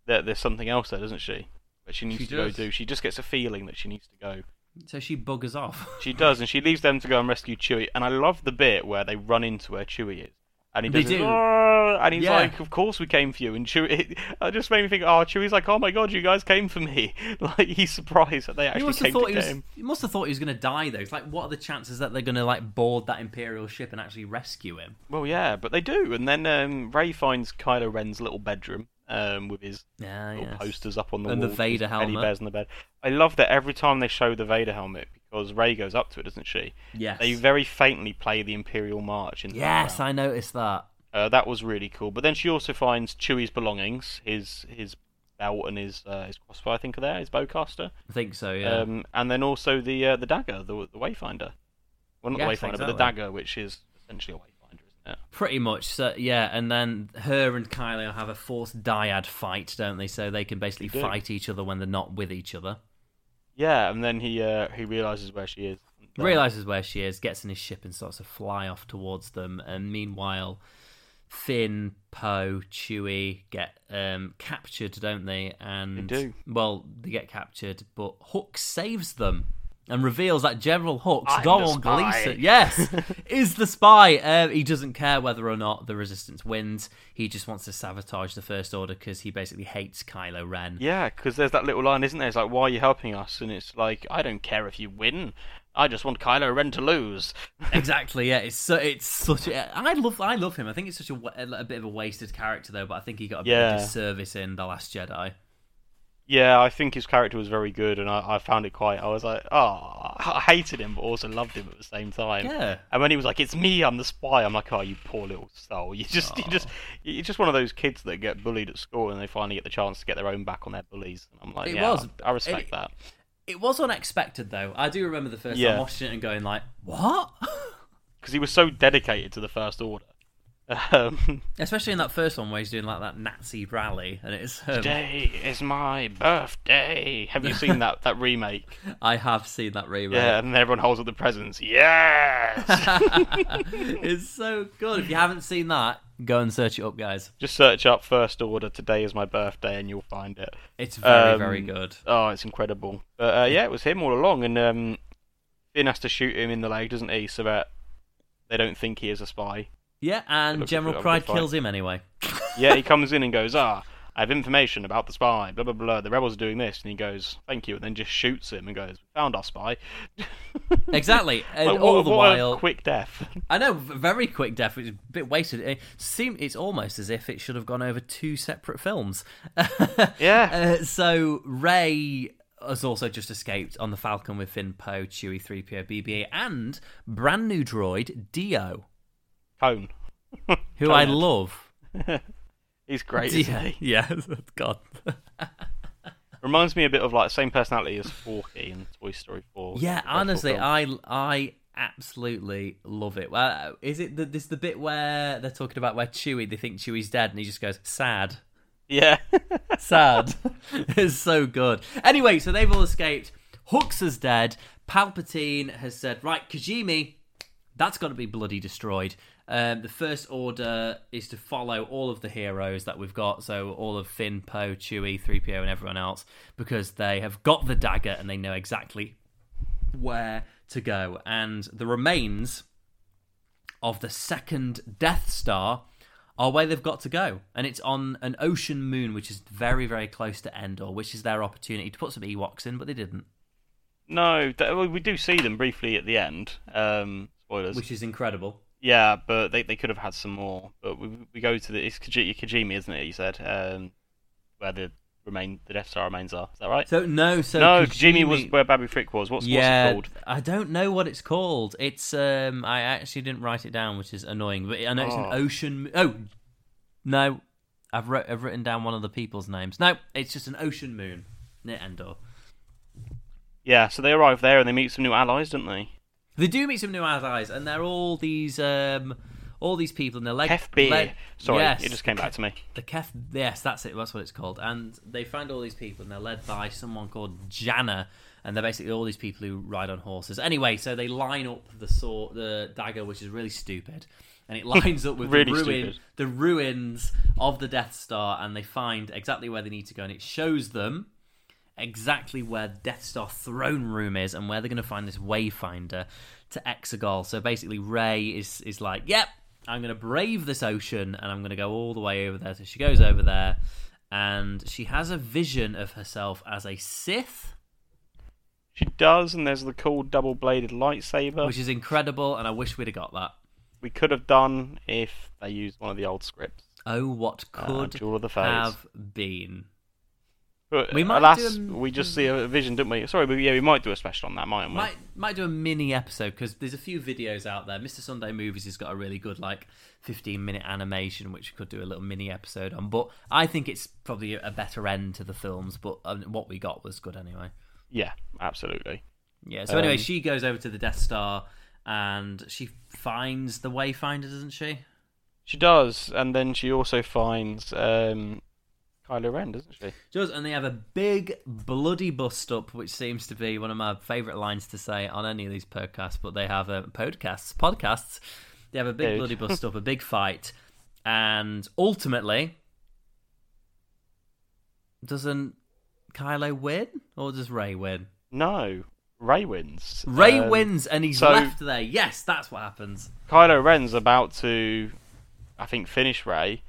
that there's something else there, doesn't she? That she needs
She
to go do. She just gets a feeling that she needs to go.
So she buggers off.
She does, and she leaves them to go and rescue Chewie. And I love the bit where they run into where Chewie is. And he
They
does
do.
"Oh," and he's
Yeah.
like, "Of course we came for you." And Chewie, it, it just made me think, "Oh, Chewie's like, oh my god, you guys came for me!" <laughs> Like he's surprised that they
He
actually
must
came
have thought
to
he
get him.
He must have thought he was going to die though. It's like, what are the chances that they're going to like board that Imperial ship and actually rescue him?
Well, yeah, but they do. And then um, Rey finds Kylo Ren's little bedroom um, with his
yes.
posters up on the wall.
And the. Vader
helmet. teddy bears in the bed. I love that every time they show the Vader helmet because Rey goes up to it, doesn't she?
Yes.
They very faintly play the Imperial March in the
Yes,
background.
I noticed that.
Uh, that was really cool. But then she also finds Chewie's belongings, his his belt and his uh, his crossbow, I think, are there. His bowcaster,
I think so. Yeah.
um, and then also the uh, the dagger, the the Wayfinder. Well, not
Yes,
the Wayfinder, but the dagger, which is essentially a Wayfinder, isn't it?
Pretty much. So yeah, and then her and Kylo have a forced dyad fight, don't they? So they can basically
They
fight each other when they're not with each other.
Yeah, and then he uh, he realizes where she is.
Realizes where she is, gets in his ship, and starts to fly off towards them. And meanwhile, Finn, Poe, Chewie get um, captured, don't they? And
They do.
Well, they get captured, but Hook saves them. And reveals that General Hux,
I'm Domhnall.
Gleeson, yes, <laughs> is the spy. Um, he doesn't care whether or not the Resistance wins. He just wants to sabotage the First Order because he basically hates Kylo Ren.
Yeah, because there's that little line, isn't there? It's like, why are you helping us? And it's like, I don't care if you win. I just want Kylo Ren to lose. <laughs>
Exactly, yeah. It's so it's such. A, I love I love him. I think it's such a, a bit of a wasted character though. But I think he got a bit
Yeah.
of disservice in the Last Jedi.
Yeah, I think his character was very good, and I, I found it quite. I was like, oh, <laughs> I hated him, but also loved him at the same time.
Yeah.
And when he was like, "It's me, I'm the spy," I'm like, "Oh, you poor little soul! <laughs> You just, you just, you're just one of those kids that get bullied at school, and they finally get the chance to get their own back on their bullies." And I'm like,
It
"Yeah,
was.
I, I respect
It-
that."
It was unexpected though. I do remember the first
Yeah.
time watching it and going like, "What?" <laughs>
Because he was so dedicated to the First Order. Um, <laughs>
Especially in that first one where he's doing like that Nazi rally, and it's um,
Today is my birthday. Have you seen that that remake? <laughs>
I have seen that remake.
Yeah, and everyone holds up the presents. Yes. <laughs>
it's so good. If you haven't seen that, go and search it up, guys.
Just search up First Order. Today is my birthday, and you'll find it.
It's very
Um,
very good.
Oh, it's incredible. But uh, yeah, it was him all along, and um, Finn has to shoot him in the leg, doesn't he, so that they don't think he is a spy.
Yeah, and General
Pryde
kills him anyway. <laughs>
Yeah, he comes in and goes, ah, I have information about the spy, blah, blah, blah. The rebels are doing this. And he goes, thank you, and then just shoots him and goes, found our spy. <laughs>
Exactly, and
Like,
all
what,
the
what
while,
a quick death. <laughs>
I know, very quick death, It's a bit wasted. It seem it's almost as if it should have gone over two separate films.
Yeah.
Uh, so Rey has also just escaped on the Falcon with Finn, Poe, Chewie, 3PO, BB-8, and brand new droid D-O,
Cone.
who I love. <laughs>
He's great,
Yeah,
he? <laughs>
yeah, <laughs> God.
Reminds me a bit of like same personality as Forky in Toy Story 4.
Yeah, honestly,
film.
I I absolutely love it. Well, uh, is it the, this the bit where they're talking about where Chewie they think Chewie's dead and he just goes sad,
Yeah.
sad. it's so good. Anyway, so they've all escaped. Hux is dead. Palpatine has said, right, Kijimi, that's got to be bloody destroyed. Um, the first order is to follow all of the heroes that we've got, so all of Finn, Poe, Chewie, 3PO, and everyone else, because they have got the dagger and they know exactly where to go. And the remains of the second Death Star are where they've got to go. And it's on an ocean moon, which is very, very close to Endor, which is their opportunity to put some Ewoks in, but they didn't,
no, we do see them briefly at the end. Um, spoilers.
which is incredible.
Yeah, but they, they could have had some more. But we, we go to the it's Kaji- Kijimi, isn't it? You said um, where the remain the Death Star remains are. Is that right?
So, no, so.
no, Kijimi was where Babu Frick was. What's,
yeah,
what's it called?
I don't know what it's called. It's um, I actually didn't write it down, which is annoying. But I know it's an
Oh.
ocean. Oh, no, I've wrote, I've written down one of the people's names. No, it's just an ocean moon near Endor.
Yeah, so they arrive there and they meet some new allies, don't they?
They do meet some new allies, and they're all these um, all these people, and they're like
Kef Bir.
led-
Sorry,
yes,
it just came back to me.
The Kef, yes, that's it. That's what it's called. And they find all these people, and they're led by someone called Jannah, and they're basically all these people who ride on horses. Anyway, so they line up the sword, the dagger, which is really stupid, and it lines up with <laughs>
Really
the ruin,
stupid.
the ruins of the Death Star, and they find exactly where they need to go, and it shows them exactly where Death Star throne room is and where they're going to find this wayfinder to Exegol. So basically, Rey is is like, "Yep, I'm going to brave this ocean and I'm going to go all the way over there." So she goes over there, and she has a vision of herself as a Sith,
She does, and there's the cool double-bladed lightsaber.
which is incredible. And I wish we'd have got that.
we could have done if they used one of the old scripts.
Oh, what
Uh,
could
Duel of the Fates.
have been?
But
We might
alas,
do a-
we just see a vision, don't we? Sorry, but yeah, we might do a special on that, mightn't we?
Might might do a mini episode because there's a few videos out there. Mr. Sunday Movies has got a really good like 15 minute animation which we could do a little mini episode on. But I think it's probably a better end to the films. But um, what we got was good anyway.
Yeah, absolutely.
Yeah. So anyway,
Um,
she goes over to the Death Star and she finds the Wayfinder, doesn't she?
She does, and then she also finds um, Kylo Ren, doesn't she?
She does, and they have a big bloody bust up, which seems to be one of my favourite lines to say on any of these podcasts. But they have uh, podcasts, podcasts. They have a big
Dude.
bloody bust up, a big <laughs> fight, and ultimately, doesn't Kylo win or does Rey win?
No, Rey wins.
Rey
Um,
wins, and he's
so-
left there. Yes, that's what happens.
Kylo Ren's about to, I think, finish Rey,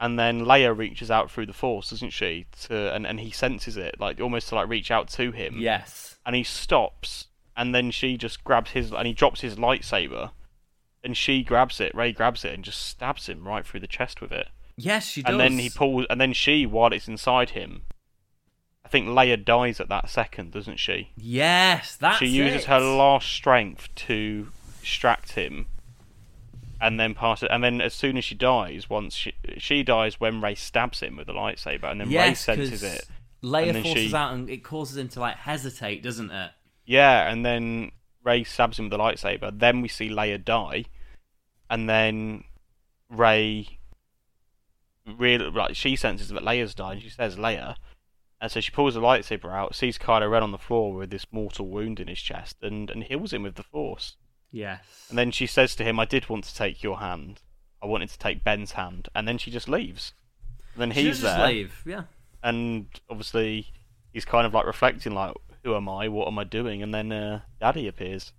and then Leia reaches out through the Force, doesn't she? To and, and he senses it, like almost to like reach out to him.
Yes.
And he stops, and then she just grabs his and he drops his lightsaber, and she grabs it. Rey grabs it and just stabs him right through the chest with it.
Yes, she does.
And then he pulls, and then she, while it's inside him, I think Leia dies at that second, doesn't she?
Yes, that's
she uses
it.
her last strength to distract him, and then pass it. And then as soon as she dies, once she she dies when Rey stabs him with a lightsaber, and then
Rey
senses it.
Leia forces
she-
out, and it causes him to like hesitate, doesn't it?
Yeah, and then Rey stabs him with a lightsaber. Then we see Leia die, and then Rey really like she senses that Leia's died. And she says Leia, and so she pulls the lightsaber out, sees Kylo Ren on the floor with this mortal wound in his chest, and and heals him with the Force.
Yes.
And then she says to him, "I did want to take your hand. I wanted to take Ben's hand." And then she just leaves. And then he's there,
leave. Yeah.
and obviously he's kind of like reflecting, like, "Who am I? What am I doing?" And then uh, Daddy appears.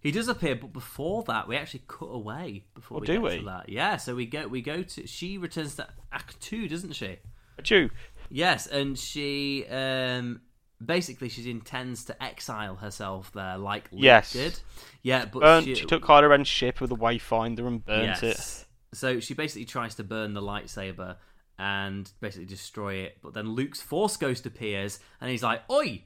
He does appear, but before that, we actually cut away before
Oh,
we
do
get
we?
to that. Yeah, so we go we go to she returns to Ahch-To, doesn't she?
Ahch-To.
Yes, and she um basically she intends to exile herself there, like Luke
Yes.
did. Yeah, but
Burnt,
she,
she took Kylo Ren's ship with a wayfinder and burnt it.
yes. So she basically tries to burn the lightsaber and basically destroy it. But then Luke's Force Ghost appears and he's like, "Oi,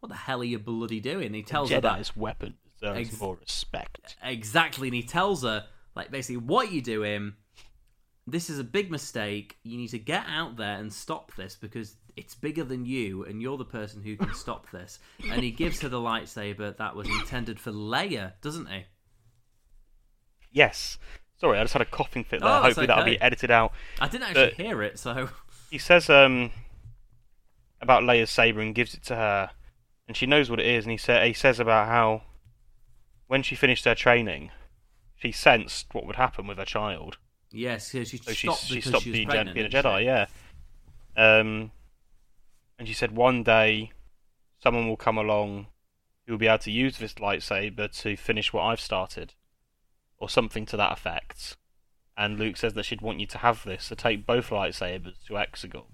what the hell are you bloody doing?" And he tells her that
Jedi's weapon deserves
Ex-
more respect.
exactly, and he tells her like basically what you doing. This is a big mistake. You need to get out there and stop this because it's bigger than you, and you're the person who can stop this. And he gives her the lightsaber that was intended for Leia, doesn't he?
Yes. Sorry, I just had a coughing fit there.
Oh,
Hopefully that'll be edited out.
I didn't actually
But-
hear it, so
He says um about Leia's saber and gives it to her, and she knows what it is. And he sa- he says about how when she finished her training, she sensed what would happen with her child.
yes, so she
So she
stopped
she
because
stopped
she
being,
pregnant,
being a Jedi. Yeah. Um, and she said one day someone will come along who will be able to use this lightsaber to finish what I've started, or something to that effect. And Luke says that she'd want you to have this, to take both lightsabers to Exegol.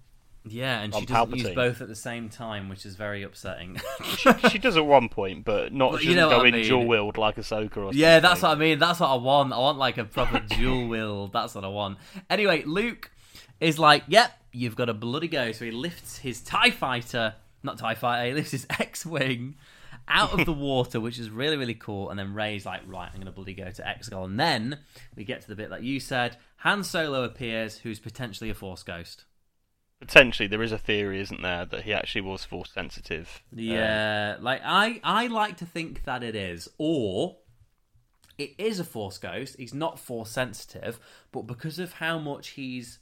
Yeah, and she doesn't use both at the same time, which is very upsetting. <laughs>
she, she does at one point, but not.
But
she
you
doesn't
know
go
I
in
mean.
dual wield like Ahsoka or something.
yeah, that's what I mean. That's what I want. I want like a proper dual wield. That's what I want. Anyway, Luke is like, "Yep, you've got a bloody go." So he lifts his Tie Fighter, not Tie Fighter. He lifts his <laughs> X-wing out of the <laughs> water, which is really really cool. And then Rey's like, "Right, I'm gonna bloody go to Exegol." And then we get to the bit that you said. Han Solo appears, who's potentially a Force ghost.
Potentially, there is a theory, isn't there, that he actually was force sensitive. Um,
Yeah, like I I like to think that it is, or it is a force ghost. He's not force sensitive, but because of how much he's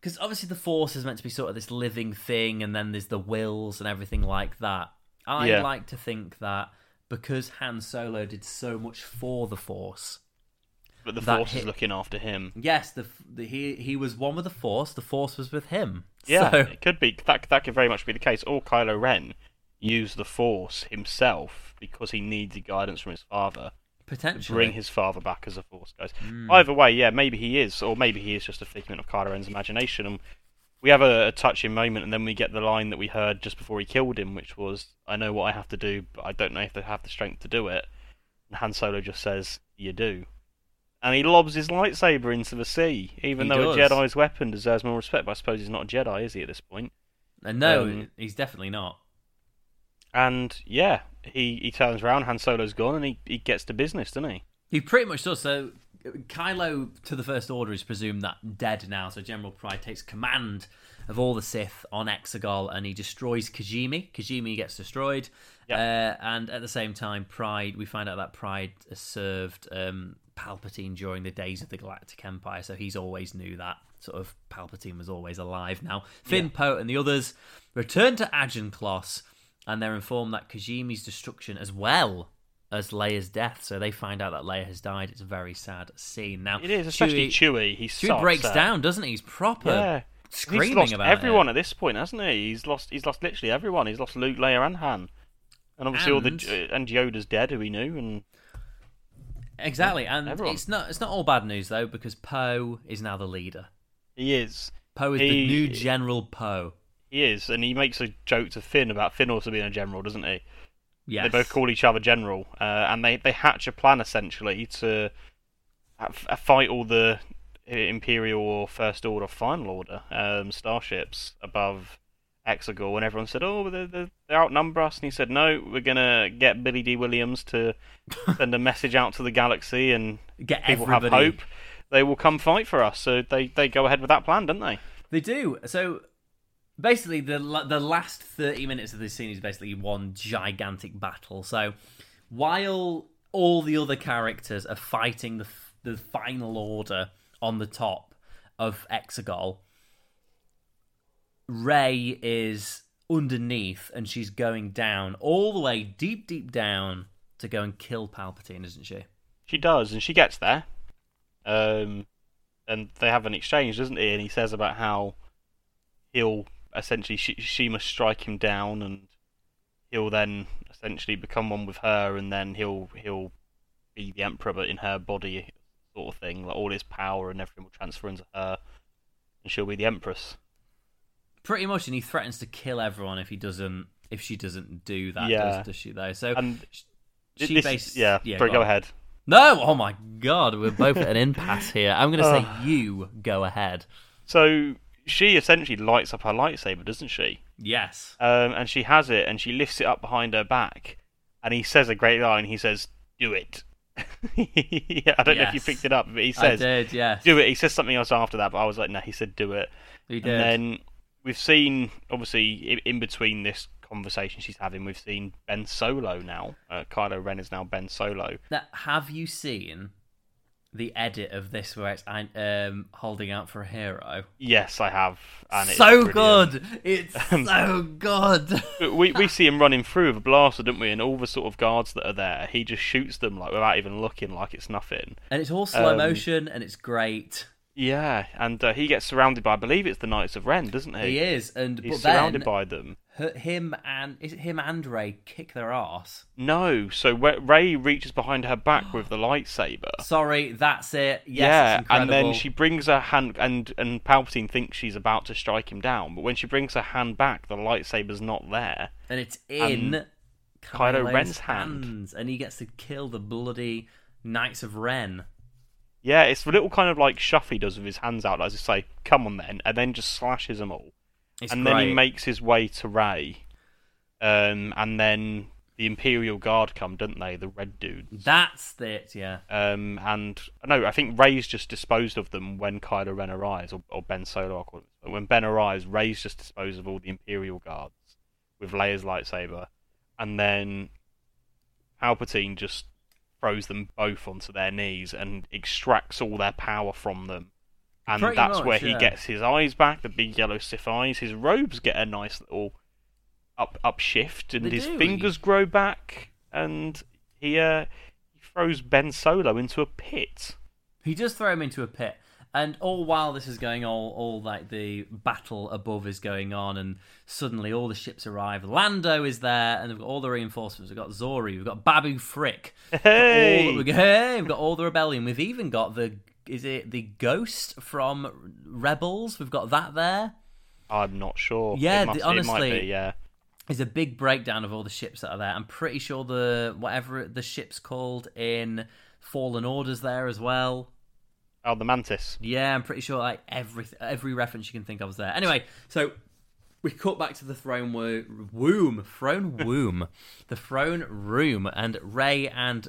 because obviously the force is meant to be sort of this living thing, and then there's the wills and everything like that. I
Yeah.
like to think that because Han Solo did so much for the force.
but the force
hit-
is looking after him.
Yes, the, the he he was one with the force. The force was with him.
Yeah,
So-
it could be that. That could very much be the case. Or Kylo Ren used the Force himself because he needed guidance from his father
potentially
bring his father back as a Force ghost.
Hmm.
Either way, yeah, maybe he is, or maybe he is just a figment of Kylo Ren's imagination. And we have a, a touching moment, and then we get the line that we heard just before he killed him, which was, "I know what I have to do, but I don't know if I have the strength to do it." And Han Solo just says, "You do." And he lobs his lightsaber into the sea, even
He
though
does.
a Jedi's weapon deserves more respect. But I suppose he's not a Jedi, is he, at this point?
And no,
um,
he's definitely not.
And yeah, he, he turns around, Han Solo's gone, and he, he gets to business, doesn't he?
He pretty much does. So Kylo to the First Order is presumed that dead now. So General Pryde takes command of all the Sith on Exegol, and he destroys Kijimi. Kijimi gets destroyed, uh, and at the same time, Pryde. We find out that Pryde has served um, Palpatine during the days of the Galactic Empire, so he's always knew that sort of Palpatine was always alive. Now Finn, Poe, and the others return to Ajan Kloss, and they're informed that Kijimi's destruction as well as Leia's death. So they find out that Leia has died. It's a very sad scene. Now
It is, especially Chewie. He's
Chewie
sucks
breaks
at-
down, doesn't he? He's proper
Yeah.
screaming
he's lost
about
everyone
it.
at this point, hasn't he? He's lost. He's lost literally everyone. He's lost Luke, Leia, and Han, and obviously all the
And-
and Yoda's dead, who we knew, and
Exactly, and
Everyone.
it's not it's not all bad news though because Poe is now the leader.
he is.
Poe is
He-
the new General Poe.
He is, and he makes a joke to Finn about Finn also being a general, doesn't he?
Yes,
They both call each other general, uh, and they, they hatch a plan essentially to uh, fight all the Imperial or First Order, Final Order um, starships above Exegol, and everyone said, "Oh, they they they outnumber us," and he said, "No, we're gonna get Billy Dee Williams to <laughs> send a message out to the galaxy, and
get
people
everybody.
have hope. They will come fight for us." So they they go ahead with that plan, don't they?
They do. So basically, the the last thirty minutes of this scene is basically one gigantic battle. So while all the other characters are fighting the the final order on the top of Exegol, Rey is underneath and she's going down all the way deep, deep down to go and kill Palpatine, isn't she?
She does, and she gets there. Um, and they have an exchange, doesn't he? And he says about how he'll essentially she, she must strike him down, and he'll then essentially become one with her, and then he'll he'll be the emperor, but in her body, sort of thing. Like all his power and everything will transfer into her, and she'll be the empress.
Pretty much, and he threatens to kill everyone if he doesn't. If she doesn't do that,
Yeah.
does, does she though? So
And
she
this,
bas-
yeah,
yeah,
sorry,
go
go ahead.
No, oh my god, we're both at an impasse here. I'm going to say <sighs> you go ahead.
So she essentially lights up her lightsaber, doesn't she?
Yes.
Um, and she has it, and she lifts it up behind her back, and he says a great line. He says, "Do it." <laughs> yeah, I don't know if you picked it up, but he
I
says,
did, yes.
"Do it." He says something else after that, but I was like, "No." He said, "Do it."
He did.
And then we've seen, obviously, in, in between this conversation she's having, we've seen Ben Solo now. Uh, Kylo Ren is now Ben Solo.
Now, have you seen the edit of this where it's um, holding out for a hero?
Yes, I have. And it's
so good. It's <laughs> so good.
We we see him running through with a blaster, don't we? And all the sort of guards that are there, he just shoots them like without even looking, like it's nothing.
And it's all slow
Um,
motion, and it's great.
Yeah, and uh, he gets surrounded by, I believe it's the Knights of Ren, doesn't he?
He is, and
He's
but
surrounded by them.
Him and is it him and Rey kick their ass.
No, so Rey reaches behind her back with the lightsaber. <gasps>
Sorry, that's it. Yes,
yeah, and then she brings her hand, and and Palpatine thinks she's about to strike him down, but when she brings her hand back, the lightsaber's not there.
and it's in
and
Kylo,
Kylo
Ren's
hand.
hands, and he gets to kill the bloody Knights of Ren.
Yeah, it's the little kind of like shuff he does with his hands out, as to say, "Come on, then," and then just slashes them all.
It's
and
great.
then he makes his way to Rey, um, and then the Imperial Guard come, don't they? The red dudes.
That's it. Yeah.
Um, and no, I think Rey's just disposed of them when Kylo Ren arrives, or, or Ben Solo. I'll call it. But when Ben arrives, Rey's just disposed of all the Imperial guards with Leia's lightsaber, and then Palpatine just throws them both onto their knees and extracts all their power from them. And
Pretty
that's
much,
where he gets his eyes back, the big yellow Sith eyes. His robes get a nice little up upshift, and
They
his
do.
fingers grow back, and he uh, he throws Ben Solo into a pit.
He does throw him into a pit, and all while this is going on, all like the battle above is going on, and suddenly all the ships arrive. Lando is there, and we've got all the reinforcements. We've got Zori, we've got Babu Frick.
Hey!
All, <laughs> hey, we've got all the rebellion. We've even got the is it the ghost from Rebels? We've got that there.
I'm not sure.
Yeah,
must,
the-
it might
honestly-
be, yeah.
There's a big breakdown of all the ships that are there. I'm pretty sure the whatever the ship's called in Fallen Orders there as well.
Oh, the Mantis.
Yeah, I'm pretty sure like every every reference you can think of is there. Anyway, so we cut back to the throne wo- womb, throne womb, <laughs> the throne room, and Rey and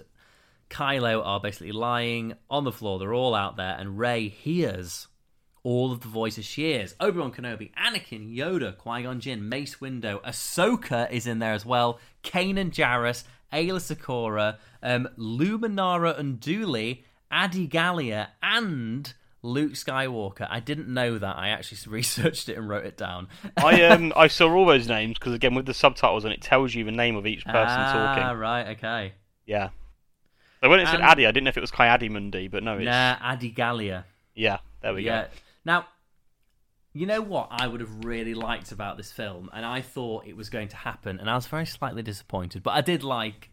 Kylo are basically lying on the floor. They're all out there, and Rey hears all of the voices she hears. Obi Wan Kenobi, Anakin, Yoda, Qui Gon Jinn, Mace Windu, Ahsoka is in there as well. Kanan Jarrus, Aayla Secura, um, Luminara Unduli, Adi Gallia, and Luke Skywalker. I didn't know that. I actually <laughs> researched it and wrote it down.
I <laughs> um I saw all those names because again with the subtitles and it tells you the name of each person
ah,
talking.
right, okay.
Yeah. So when it said
Um,
Addy, I didn't know if it was Ki-Adi-Mundi, but no, it's
Nah, Adi Gallia.
yeah. There we
yeah.
go.
Now, you know what I would have really liked about this film, and I thought it was going to happen, and I was very slightly disappointed, but I did like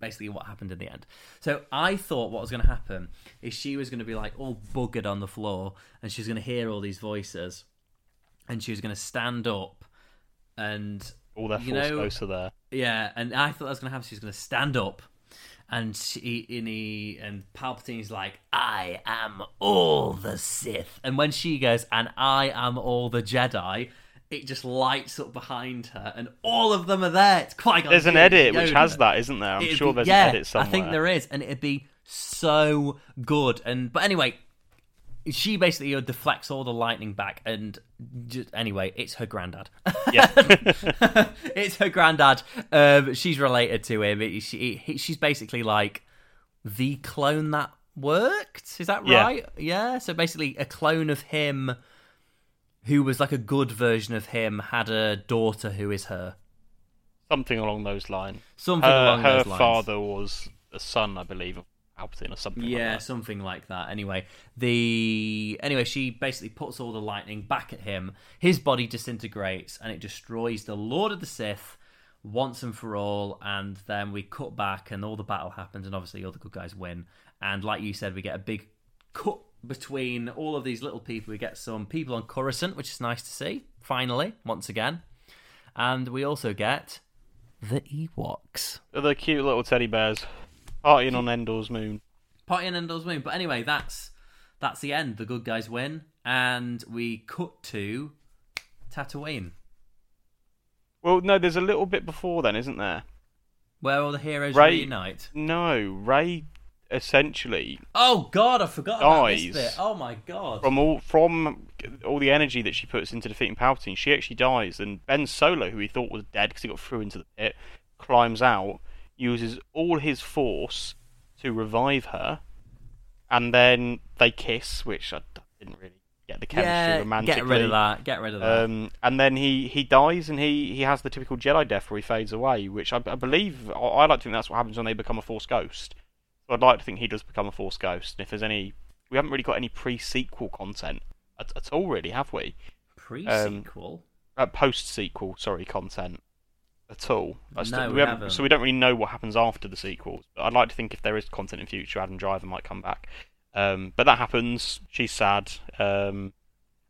basically what happened in the end. So I thought what was going to happen is she was going to be like all buggered on the floor, and she was going to hear all these voices, and she was going to stand up, and
All their
you
force
know-
ghosts are there.
yeah, and I thought that was going to happen. She was going to stand up, and she and he and Palpatine's like, "I am all the Sith," and when she goes, "And I am all the Jedi." It just lights up behind her, and all of them are there. It's quite.
There's an edit which has that, isn't there? I'm
It'd
sure
be-
there's
yeah,
an edit somewhere.
I think there is, and it'd be so good. And but anyway, she basically deflects all the lightning back, and just, anyway, it's her granddad.
Yeah. <laughs>
it's her granddad. Um, she's related to him. It- she, he- she's basically like the clone that worked. Is that
Yeah.
right? Yeah. So basically, a clone of him, who was like a good version of him, had a daughter who is her.
Something along those lines.
Something
her
along
her
those lines.
Her father was a son, I believe, of Palpatine or something.
Yeah,
like that.
something like that. Anyway, the anyway, she basically puts all the lightning back at him. His body disintegrates and it destroys the Lord of the Sith, once and for all, and then we cut back, and all the battle happens, and obviously all the good guys win. And like you said, we get a big cut between all of these little people. We get some people on Coruscant, which is nice to see. Finally, once again, and we also get the Ewoks.
The cute little teddy bears partying on Endor's moon.
Party on Endor's moon. But anyway, that's that's the end. The good guys win, and we cut to Tatooine,
Well, no, there's a little bit before then, isn't there?
where all the heroes
Right.
reunite.
No, Rey essentially
Oh God, I forgot about this bit. Oh my God.
from all from all the energy that she puts into defeating Palpatine, she actually dies. And Ben Solo, who he thought was dead because he got through into the pit, climbs out, uses all his force to revive her, and then they kiss, which I didn't really get the chemistry
yeah,
romantically.
get rid of that. Get rid of that.
Um, and then he, he dies and he, he has the typical Jedi death where he fades away, which I, I believe I, I like to think that's what happens when they become a Force ghost. So I'd like to think he does become a Force ghost. And if there's any, we haven't really got any pre-sequel content at, at all, really, have we?
Pre-sequel.
Uh, post-sequel, sorry, content at all. I
No,
we
we
haven't-
haven't.
So we don't really know what happens after the sequels. But I'd like to think if there is content in future, Adam Driver might come back. Um, but that happens. She's sad. Um,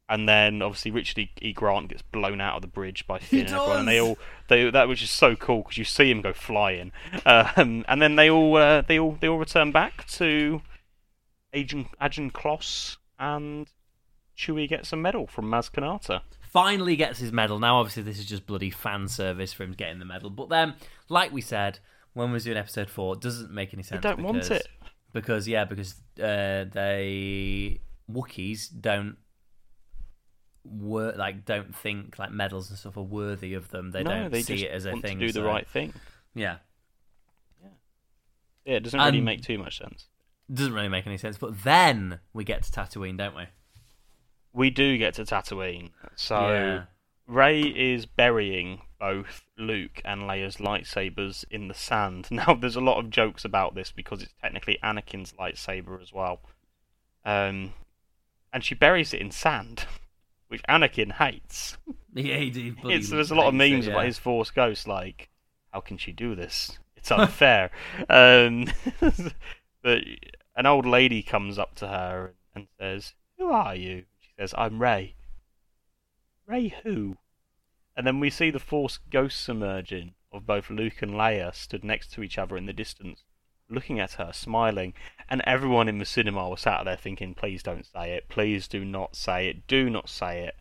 and then obviously Richard E. E. Grant gets blown out of the bridge by Finn and everyone, and they all they that which is so cool because you see him go flying, um, and then they all uh, they all they all return back to Ajan Ajan Kloss, and Chewie gets a medal from Maz Kanata.
Finally gets his medal. Now, obviously, this is just bloody fan service for him getting the medal. But then, like we said when we was doing episode four, it doesn't make any sense.
don't want it.
because yeah, because uh, they Wookiees don't work like don't think like medals and stuff are worthy of them. They
no,
don't
they
see it as a thing.
do the right thing.
Yeah,
Yeah, it doesn't really
And-
make too much sense.
doesn't really make any sense. But then we get to Tatooine, don't we?
We do get to Tatooine, so
Yeah.
Ray is burying both Luke and Leia's lightsabers in the sand. <laughs> Now, there's a lot of jokes about this because it's technically Anakin's lightsaber as well. Um, and she buries it in sand, <laughs> which Anakin hates. <laughs>
Yeah, he did.
There's a lot of
hates it,
memes about his Force Ghost, like, how can she do this? It's unfair. um, but an old lady comes up to her and says, Who are you? Says, I'm Rey. Rey who? And then we see the Force ghosts emerging of both Luke and Leia stood next to each other in the distance, looking at her, smiling. And everyone in the cinema was sat there thinking, Please don't say it. Please do not say it. Do not say it.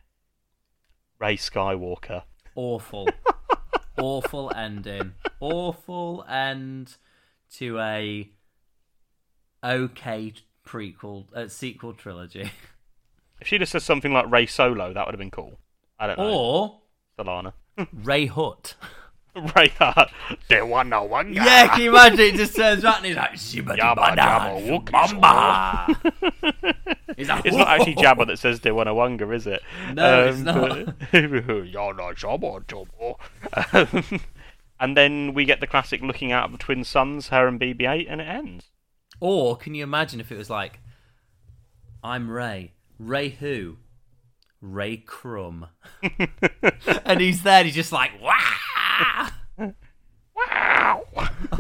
Rey Skywalker.
awful, <laughs> awful ending, awful end to a okay prequel, uh, sequel trilogy, <laughs>
If she'd have said something like Rey Solo, that would have been cool. I don't know.
or
Solana. <laughs>
Rey Hut.
Rey Hart. There was no one.
Yeah, can you imagine? It just turns around and he's like, "Shibba
Yabba
dibba
dabba
da,
wookie
shubamba." <laughs> He's like,
It's not actually Jabba that says Dewanawanga, is it?
No, it's
but- <laughs> You're not Jabba, Jabba. Um, and then we get the classic looking out of the twin suns, her and BB-8, and it ends.
Or can you imagine if it was like, I'm Rey. Rey who? Rey Crumb. <laughs> and he's there, and he's just like, wow!
Wow!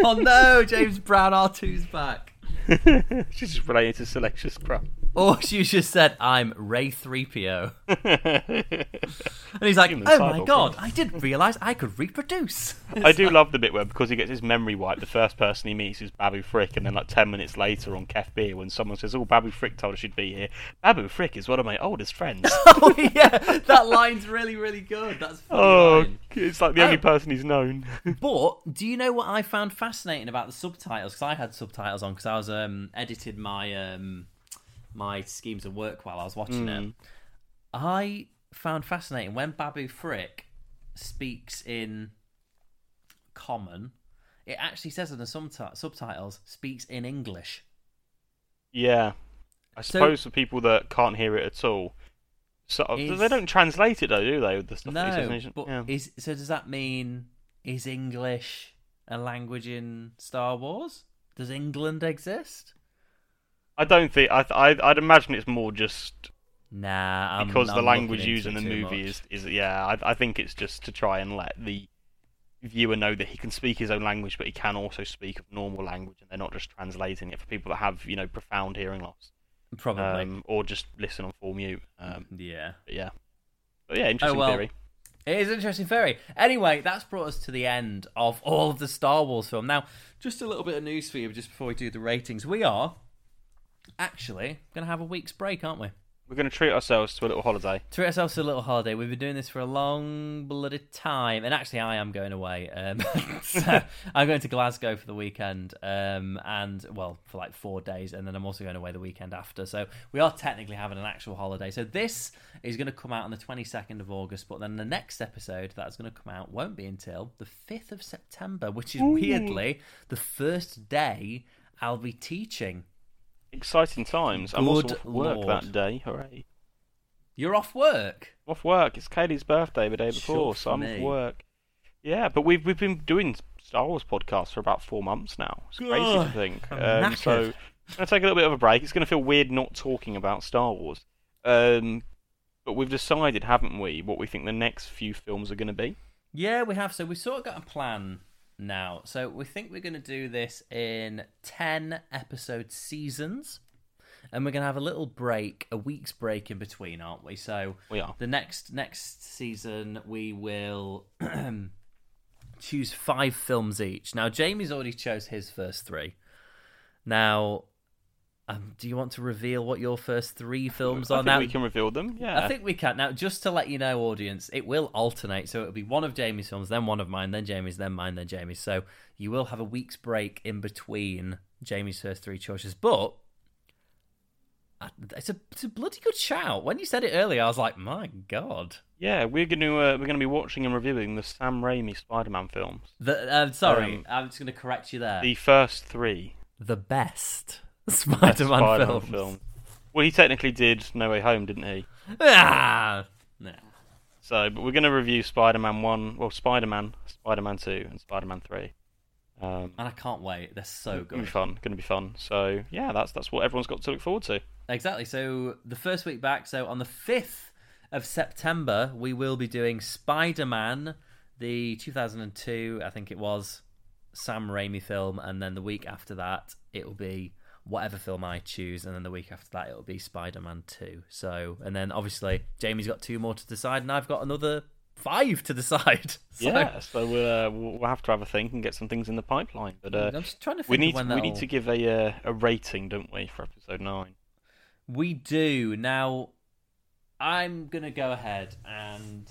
Oh no, James Brown R2's back. <laughs>
She's just related to Salacious Crumb. <laughs>
Or she just said, I'm Rey 3PO. And he's like,
Human
oh my
cyborg,
god, I didn't realise I could reproduce.
I do <laughs> love the bit where because he gets his memory wiped, the first person he meets is Babu Frick, and then like ten minutes later on Kef Bir, when someone says, "Oh, Babu Frick told us she'd be here," Babu Frick is one of my oldest friends. <laughs>
oh yeah, that line's really, really good. That's funny
oh,
line.
it's like the only
Oh.
person he's known.
But do you know what I found fascinating about the subtitles? Because I had subtitles on because I was um, edited my um, my schemes of work while I was watching it. Mm. I found fascinating when Babu Frick speaks in common. It actually says in the subti- subtitles speaks in English.
yeah, I
So-
suppose for people that can't hear it at all, so
Is-
they don't translate it though, do they? With the stuff that says
No, but
yeah.
is so does that mean is English a language in Star Wars? Does England exist?
I don't think I, I I'd imagine it's more just
Nah, I'm,
because
I'm
the language used in the movie
much.
is, is yeah I, I think it's just to try and let the viewer know that he can speak his own language, but he can also speak of normal language, and they're not just translating it for people that have you know profound hearing loss,
Probably.
um, or just listen on full mute. Um,
yeah.
but yeah, but yeah, interesting
well,
theory.
It is an interesting theory. Anyway, that's brought us to the end of all of the Star Wars film. Now, just a little bit of news for you just before we do the ratings. We are actually we're going to have a week's break, aren't we?
We're going to treat ourselves to a little holiday.
Treat ourselves to a little holiday. We've been doing this for a long bloody time, and actually, I am going away. Um, <laughs> so I'm going to Glasgow for the weekend, um, and well, for like four days, and then I'm also going away the weekend after. So we are technically having an actual holiday. So this is going to come out on the 22nd of August, but then the next episode that's going to come out won't be until the 5th of September, which is weirdly the first day I'll be teaching.
Exciting times. I'm also
Good
off work
lord.
that day. Hooray!
You're off work.
Off work. It's Kaylee's birthday the day before,
Shut
so I'm
me.
off work. Yeah, but we've we've been doing Star Wars podcasts for about four months now. It's crazy to
God,
think.
I'm
Um, so
knackered.
I'm gonna take a little bit of a break. It's gonna feel weird not talking about Star Wars. Um, but we've decided, haven't we, what we think the next few films are gonna be?
Yeah, we have. So we've sort of got a plan now. So we think we're going to do this in 10 episode seasons. And we're going to have a little break, a week's break in between, aren't we? So
We are.
the next next season we will <clears throat> choose five films each. Now Jamie's already chose his first three. Now, um, do you want to reveal what your first three films
I
are?
think
now,
we can reveal them. Yeah.
I think we can. Now, just to let you know, audience, it will alternate. So it'll be one of Jamie's films, then one of mine, then Jamie's, then mine, then Jamie's. So you will have a week's break in between Jamie's first three choices. But uh, it's a, it's a bloody good shout. When you said it earlier, I was like, my God.
Yeah, we're going to uh, we're to be watching and reviewing the Sam Raimi Spider-Man films.
The, uh, sorry,
Um,
I'm just going to correct you there.
The first three
The best <laughs> Spider-Man,
Spider-Man
films.
Well, he technically did No Way Home, didn't he?
Ah, nah.
So, but we're going to review Spider-Man one, well, Spider-Man, Spider-Man two, and Spider-Man three. Um,
And I can't wait. They're so
Gonna
good.
be fun. Going to be fun. So yeah, that's that's what everyone's got to look forward to.
Exactly. So the first week back, so on the 5th of September, we will be doing Spider Man, the 2002, I think it was, Sam Raimi film. And then the week after that, it will be whatever film I choose. And then the week after that, it will be Spider Man 2. So, and then obviously, Jamie's got two more to decide, and I've got another five to decide. <laughs> So,
yeah, so we'll, uh, we'll have to have a think and get some things in the pipeline. But uh,
I'm just trying to think
we need
when
we need to give a uh, a rating, don't we, for episode nine?
We do. Now, I'm going to go ahead and,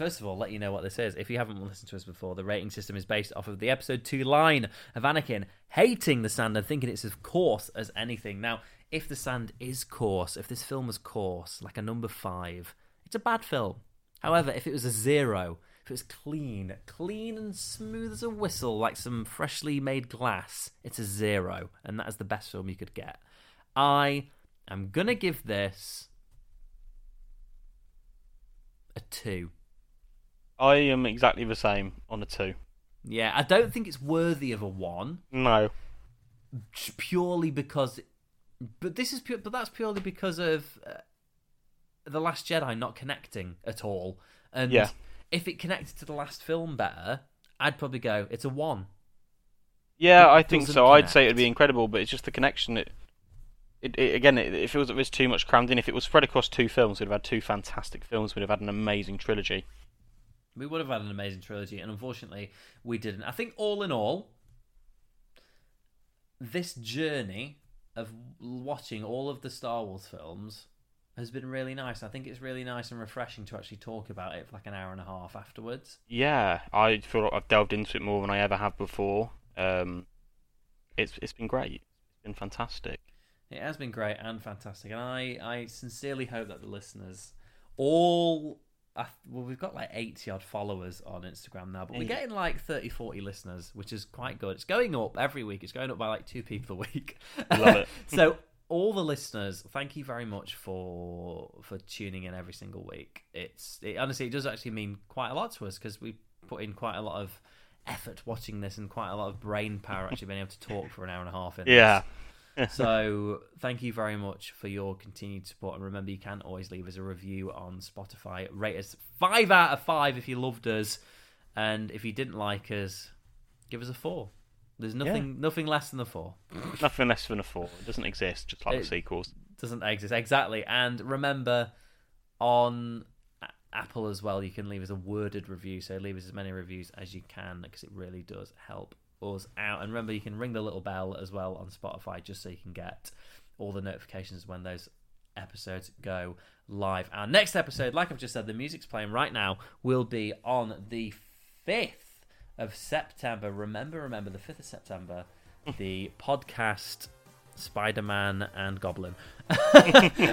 first of all, let you know what this is. If you haven't listened to us before, the rating system is based off of the episode 2 line of Anakin hating the sand and thinking it's as coarse as anything. Now, if the sand is coarse, if this film was coarse, like a number 5, it's a bad film. However, if it was a zero, if it was clean, clean and smooth as a whistle, like some freshly made glass, it's a zero. And that is the best film you could get. I am going to give this a two.
I am exactly the same on a two.
Yeah, I don't think it's worthy of a one,
No,
purely because. But this is pure, but that's purely because of uh, the Last Jedi not connecting at all. And
Yeah.
if it connected to the last film better, I'd probably go it's a one.
yeah,
It
I think so. I'd say it'd be incredible, but it's just the connection. It, it, it again, it, it feels like there's too much crammed in. If it was spread across two films, we'd have had two fantastic films. We'd have had an amazing trilogy.
We would have had an amazing trilogy, and unfortunately, we didn't. I think all in all, this journey of watching all of the Star Wars films has been really nice. I think it's really nice and refreshing to actually talk about it for like an hour and a half afterwards.
Yeah, I feel like I've delved into it more than I ever have before. Um, it's it's been great. It's been fantastic.
It has been great and fantastic, and I, I sincerely hope that the listeners all. I, well, we've got like 80 odd followers on Instagram now, but we're getting like 30, 40 listeners, which is quite good. It's going up every week. It's going up by like two people a week.
Love it. <laughs>
so, all the listeners, thank you very much for for tuning in every single week. It's it, honestly, it does actually mean quite a lot to us because we put in quite a lot of effort watching this and quite a lot of brain power actually being able to talk for an hour and a half. In this
Yeah. <laughs>
so thank you very much for your continued support and remember you can always leave us a review on spotify rate us five out of five if you loved us And if you didn't like us, give us a four. There's nothing nothing less than a four.
Nothing less than a four. It doesn't exist, just like
It-
the sequels.
Doesn't exist exactly. And remember, on Apple as well, you can leave us a worded review. So leave us as many reviews as you can because it really does help us out. And remember, you can ring the little bell as well on Spotify just so you can get all the notifications when those episodes go live. Our next episode, like I've just said, the music's playing right now, will be on the 5th of September. Remember, remember, the 5th of September, the <laughs> podcast Spider-Man and Goblin. <laughs>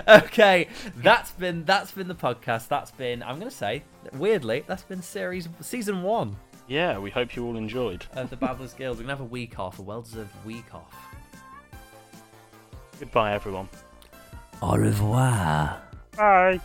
okay, that's been that's been the podcast. That's been I'm going to say weirdly that's been series season 1
Yeah, we hope you all enjoyed.
of the Babblers Guild. We're going to have a week off, a well-deserved week off.
Goodbye, everyone.
Au revoir.
Bye.